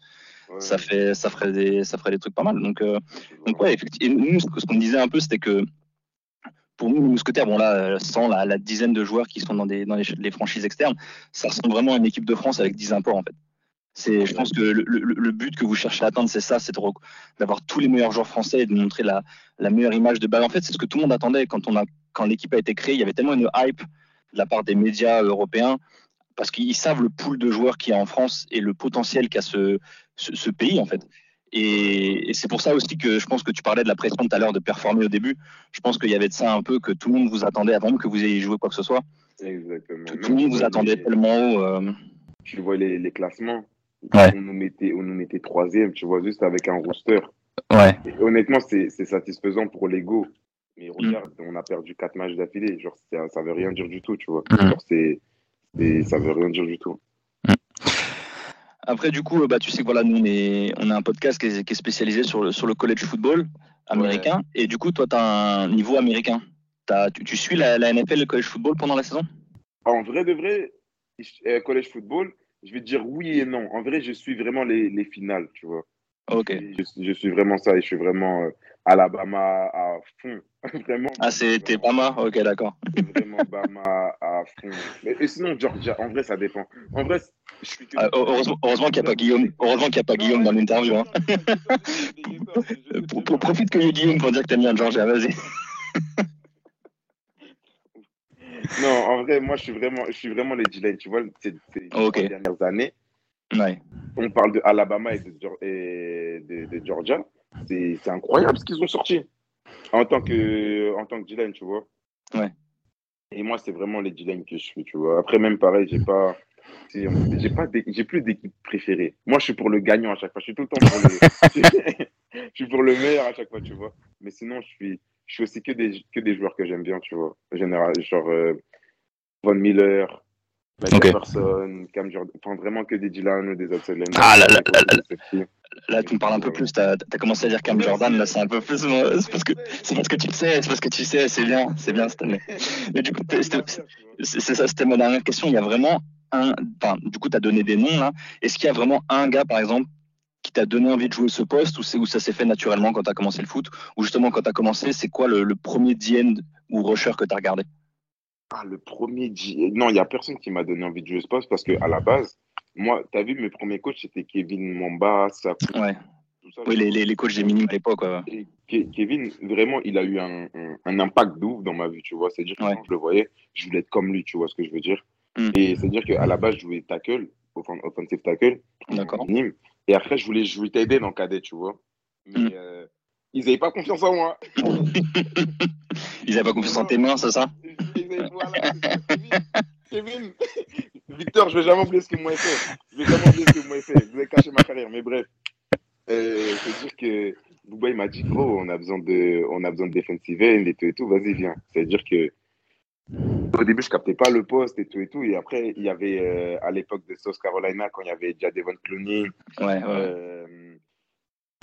ça fait ça ferait des ça ferait des trucs pas mal donc euh, donc ouais effectivement nous ce qu'on disait un peu c'était que pour nous, les mousquetaires, bon là, sans la, dizaine de joueurs qui sont dans, des, dans les, franchises externes, ça ressemble vraiment à une équipe de France avec 10 imports en fait. C'est, je pense que le, but que vous cherchez à atteindre, c'est ça, c'est d'avoir tous les meilleurs joueurs français et de montrer la, meilleure image de balle. En fait, c'est ce que tout le monde attendait quand on a, quand l'équipe a été créée. Il y avait tellement une hype de la part des médias européens parce qu'ils savent le pool de joueurs qu'il y a en France et le potentiel qu'a ce, ce pays en fait. Et, c'est pour ça aussi que je pense que tu parlais de la pression tout à l'heure de performer au début. Je pense qu'il y avait de ça un peu que tout le monde vous attendait avant même que vous ayez joué quoi que ce soit. Exactement. Tout, le monde vous attendait tellement haut. Euh... Tu vois les, classements. On nous mettait, on nous mettait troisième, tu vois, juste avec un roster. Ouais. honnêtement, c'est satisfaisant pour l'ego. Mais regarde, on a perdu quatre matchs d'affilée. Genre, ça, ça veut rien dire du tout, tu vois. Mm. Genre, c'est, ça veut rien dire du tout. Après, du coup, bah, tu sais que voilà, nous, on, est, on a un podcast qui est, spécialisé sur le, sur le college football américain. Et du coup, toi, tu as un niveau américain. As, tu, suis la, la, NFL, le college football pendant la saison? En vrai de vrai, euh, college football, je vais te dire oui et non. En vrai, je suis vraiment les, les finales, tu vois. Ok. Je, suis vraiment ça et je suis vraiment euh, Alabama à fond. vraiment. Ah, c'était Bama? Ok, d'accord. vraiment Bama à fond. Mais, sinon, Georgia, en vrai, ça dépend. En vrai, je suis ah, heureusement, heureusement qu'il n'y a pas Guillaume, heureusement qu'il y a pas Guillaume dans l'interview. Hein. profite que y ait Guillaume pour dire que t'aimes bien Georgia, vas-y. non, en vrai, moi, je suis vraiment, je suis vraiment les d Tu vois, ces, dernières années, ouais. on parle de Alabama et de, et de, de Georgia. C'est incroyable ce qu'ils ont sorti. En tant que, en tant que D-line, tu vois. Ouais. Et moi, c'est vraiment les D-line que je suis, tu vois. Après, même pareil, j'ai pas. J'ai pas j'ai plus d'équipe préférée. Moi, je suis pour le gagnant à chaque fois. Je suis tout le temps pour le. je suis pour le meilleur à chaque fois, tu vois. Mais sinon, je suis, je suis aussi que des, que des joueurs que j'aime bien, tu vois. Général, genre euh, Von Miller, Michael Person, Cam Jordan. Enfin, vraiment que des Dylan ou des outside Ah, là, là, là, là, tu me parles un peu plus. Tu as, commencé à dire Cam Jordan. Là, c'est un peu plus. C'est parce, que, parce que tu le sais. C'est parce que tu sais. C'est bien. C'est bien cette année. Mais du coup, c'est ça. C'était ma dernière question. Il y a vraiment un. Enfin, du coup, tu as donné des noms là. Est-ce qu'il y a vraiment un gars, par exemple, qui t'a donné envie de jouer ce poste ou c'est où ça s'est fait naturellement quand tu as commencé le foot? Ou justement quand tu as commencé c'est quoi le, premier D-end ou rusher que tu as regardé? Ah, le premier non il n'y a personne qui m'a donné envie de jouer ce poste parce que à la base moi tu as vu mes premiers coachs c'était Kevin Momba ça, ouais. oui les, les, coachs des minimes à l'époque Kevin vraiment il a eu un, un, impact de dans ma vie tu vois c'est à dire que quand je le voyais je voulais être comme lui tu vois ce que je veux dire hmm. et c'est à dire qu'à la base je jouais tackle offensive tackle d'accord et après, je voulais jouer t'aider dans cadet, tu vois. Mais mm. euh, ils n'avaient pas confiance en moi. ils n'avaient pas confiance en tes mains, c'est ça? Kevin, Victor, je ne vais jamais oublier ce que moi j'ai fait. Je vais jamais oublier ce que moi j'ai fait. Vous avez caché ma carrière, mais bref. Euh, je veux dire que Bouba, il m'a dit, gros, on a besoin de, on a besoin de defensive end et tout et tout, vas-y, viens. C'est-à-dire que au début, je captais pas le poste et tout et tout. Et après, il y avait, euh, à l'époque de South Carolina, quand il y avait déjà Devon Clooney. Ouais, euh,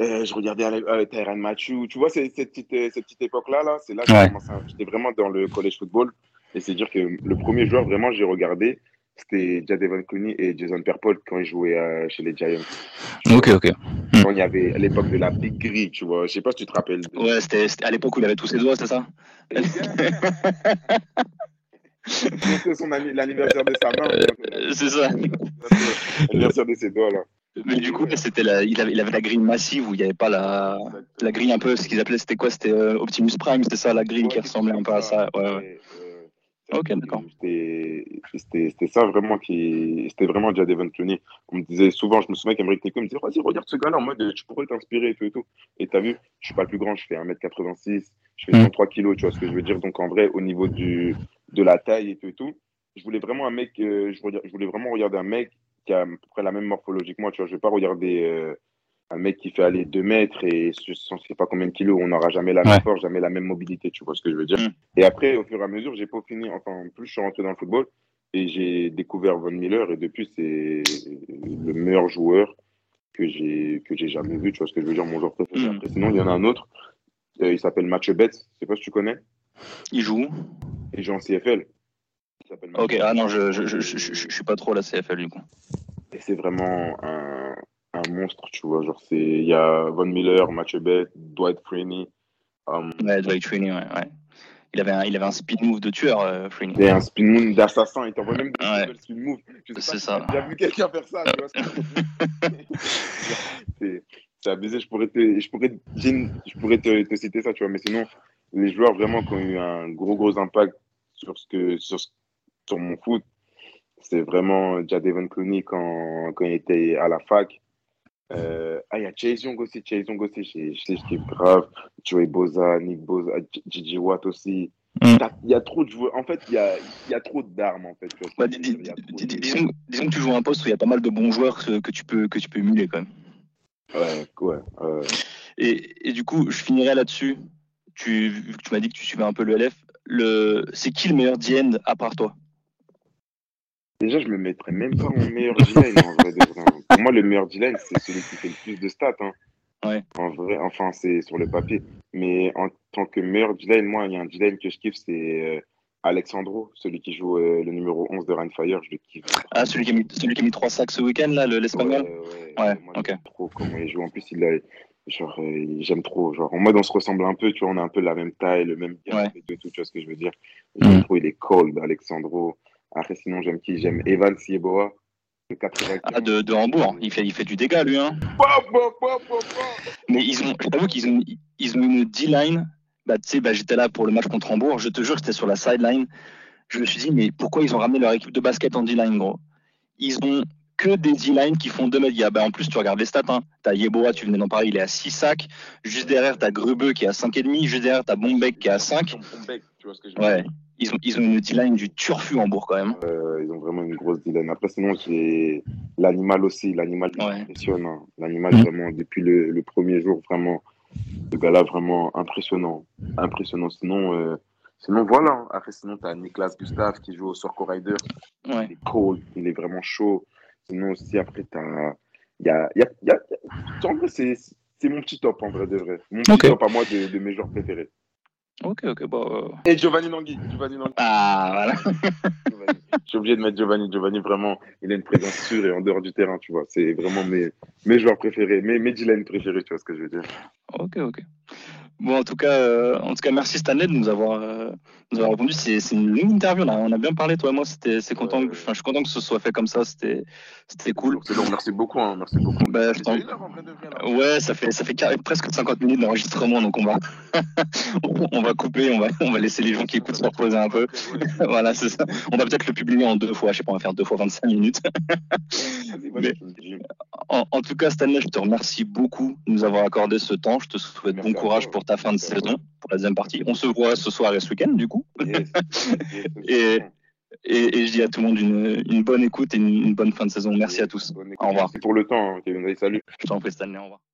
euh, je regardais euh, Tyrann Matthew. Tu vois, cette petite, cette petite époque-là, là, c'est là que j'étais vraiment dans le college football. Et c'est dire que le premier joueur, vraiment, j'ai regardé, c'était Jadevon Clooney et Jason Perpol quand ils jouaient chez les Giants. Ok, ok. Quand il y avait à l'époque de la Big Grille, tu vois. Je sais pas si tu te rappelles. Ouais, c'était à l'époque où il avait tous ses doigts, c'est ça? C'était son l'anniversaire de sa main. Euh, c'est ça. L'anniversaire de ses doigts, là. Mais du coup, c'était il, avait, il avait la grille massive où il n'y avait pas la, la grille un peu, ce qu'ils appelaient, c'était quoi? C'était euh, Optimus Prime, c'était ça, la grille qui ressemblait un peu à ça. Ouais, ouais. Ok, d'accord. C'était ça vraiment qui. C'était vraiment déjà Devon Clooney. On me disait souvent, je me souviens qu'Emeric Nico me disait Vas-y, regarde ce gars-là en mode tu pourrais t'inspirer et tout et tout. Et t'as vu, je suis pas le plus grand, je fais 1m86, je fais 103 kg, tu vois ce que je veux dire? Donc en vrai, au niveau du, de la taille et tout et tout, je voulais vraiment un mec, euh, je, je, voulais vraiment regarder un mec qui a à peu près la même morphologie que moi, tu vois. Je vais pas regarder. Euh, un mec qui fait aller 2 mètres et je ne sais pas combien de kilos, on n'aura jamais la même force, jamais la même mobilité, tu vois ce que je veux dire? Mm. Et après, au fur et à mesure, j'ai peaufiné, enfin, plus je suis rentré dans le football et j'ai découvert Von Miller et depuis, c'est le meilleur joueur que j'ai que j'ai jamais vu, tu vois ce que je veux dire, mon joueur préféré. Mm. sinon, il y en a un autre, euh, il s'appelle Match Betts, je sais pas si tu connais. Il joue Il joue en CFL. Ok, ah non, je, je, je, je, suis pas trop la CFL du coup. Et c'est vraiment un, un monstre, tu vois. Genre, c'est, il y a Von Miller, Mathieu Beck, Dwight Freeney. Um, ouais, Dwight Freeney, ouais, ouais. Il avait un, il avait un speed move de tueur, euh, Freeney. Et un speed move d'assassin. Il t'envoie même des ouais. speed move. C'est ça. J'ai vu quelqu'un faire ça, tu vois. c'est, c'est abusé. Je pourrais, te, je pourrais, je pourrais te, te, citer ça, tu vois. Mais sinon, les joueurs vraiment qui ont eu un gros, gros impact sur, ce que, sur, sur mon foot, c'est vraiment Jadevon Clooney quand, quand il était à la fac. Euh, ah, il y a Chase Young aussi. Chase Young aussi, je sais est grave. Joey Boza, Nick Boza, Gigi Watt aussi. Mm. Il y a trop de joueurs. En fait, il y a, y a, trop d'armes. En fait, bah, disons, disons, que tu joues un poste où il y a pas mal de bons joueurs que, que, tu, peux, que tu peux émuler quand même. Ouais, ouais. Et, et, du coup, je finirai là-dessus. Tu, tu m'as dit que tu suivais un peu le LF. Le... C'est qui le meilleur D-end à part toi? Déjà, je me mettrais même pas en meilleur D-line en vrai. Pour moi, le meilleur D-line, c'est celui qui fait le plus de stats. Hein. Ouais. En vrai, enfin, c'est sur le papier. Mais en tant que meilleur D-line, moi, il y a un D-line que je kiffe, c'est euh, Alexandro, celui qui joue euh, le numéro 11 de Fire. Je le kiffe. Ah, celui qui a mis, celui qui a mis 3 sacs ce week-end, là, l'espagnol? Ouais, ouais, moi, ok. trop comment il joue. En plus, il a. Genre, euh, j'aime trop. Genre, en mode, on se ressemble un peu, tu vois, on a un peu la même taille, le même ouais. et tout, tu vois ce que je veux dire? J'aime mm. trop, il est cold, Alexandro. Après, sinon, j'aime qui? J'aime Evan Sieboa. De, ah, de, de Hambourg. Il fait, il fait du dégât, lui. Hein. Mais ils ont, je qu'ils ont, ils ont une D-line. Bah, tu sais, bah, j'étais là pour le match contre Hambourg. Je te jure, j'étais sur la sideline. Je me suis dit, mais pourquoi ils ont ramené leur équipe de basket en D-line, gros? Ils ont que des D-line qui font 2 mètres. Ben, en plus, tu regardes les stats. Hein. Tu as Yeboah, tu venais d'en parler, il est à 6 sacs. Juste derrière, tu as Grubeux qui est à 5,5. Juste derrière, tu as Bombek qui est à 5. Ouais. Ils ont, ils ont une D-line du turfu en bourg quand même. Euh, ils ont vraiment une grosse D-line. Après, sinon, j'ai l'animal aussi. L'animal ouais. impressionnant. L'animal, vraiment, depuis le, le, premier jour, vraiment, le gars-là, vraiment impressionnant. Impressionnant. Sinon, euh, sinon voilà. Après, sinon, tu as Niklas Gustave qui joue au Sorco Rider. Ouais. Il est cold, il est vraiment chaud. Sinon, aussi, après, tu as. Il y a, y a, y a... En vrai, c'est mon petit top, en vrai de vrai. Mon petit top à moi de, de mes joueurs préférés. Ok, ok, bon. euh, Et Giovanni Nangui. Giovanni Nangui. Ah, voilà. Je suis obligé de mettre Giovanni. Giovanni, vraiment, il a une présence sûre et en dehors du terrain, tu vois. C'est vraiment mes, mes joueurs préférés, mes, mes D-line préférés, tu vois ce que je veux dire. Ok, ok. Bon, en tout cas, euh, en tout cas, merci Stanley de nous avoir, euh, nous avoir répondu. C'est une longue interview là. On a bien parlé toi et moi. C'était, c'est content. Ouais. que- je suis content que ce soit fait comme ça. C'était, c'était cool. C'est long, merci beaucoup, hein, merci beaucoup. Bah, vrai. Ouais, ça fait, ça fait carré- presque 50 minutes d'enregistrement, donc on va, on- va couper, on va, on va laisser les gens qui écoutent se reposer un peu. Voilà, c'est ça. On va peut-être le publier en deux fois. Je sais pas, on va faire deux fois 25 minutes. Mais-. En, en tout cas, Stanley, je te remercie beaucoup de nous avoir accordé ce temps. Je te souhaite Merci bon courage toi. pour ta fin de saison, pour la deuxième partie. On se voit ce soir et ce week-end, du coup. Yes, Et- yes. Et, et je dis à tout le monde une, une bonne écoute et une, une bonne fin de saison. Merci à tous. Au revoir. Merci pour le temps, hein, Kevin. Salut. Je t'en prie, Stanley. Au revoir.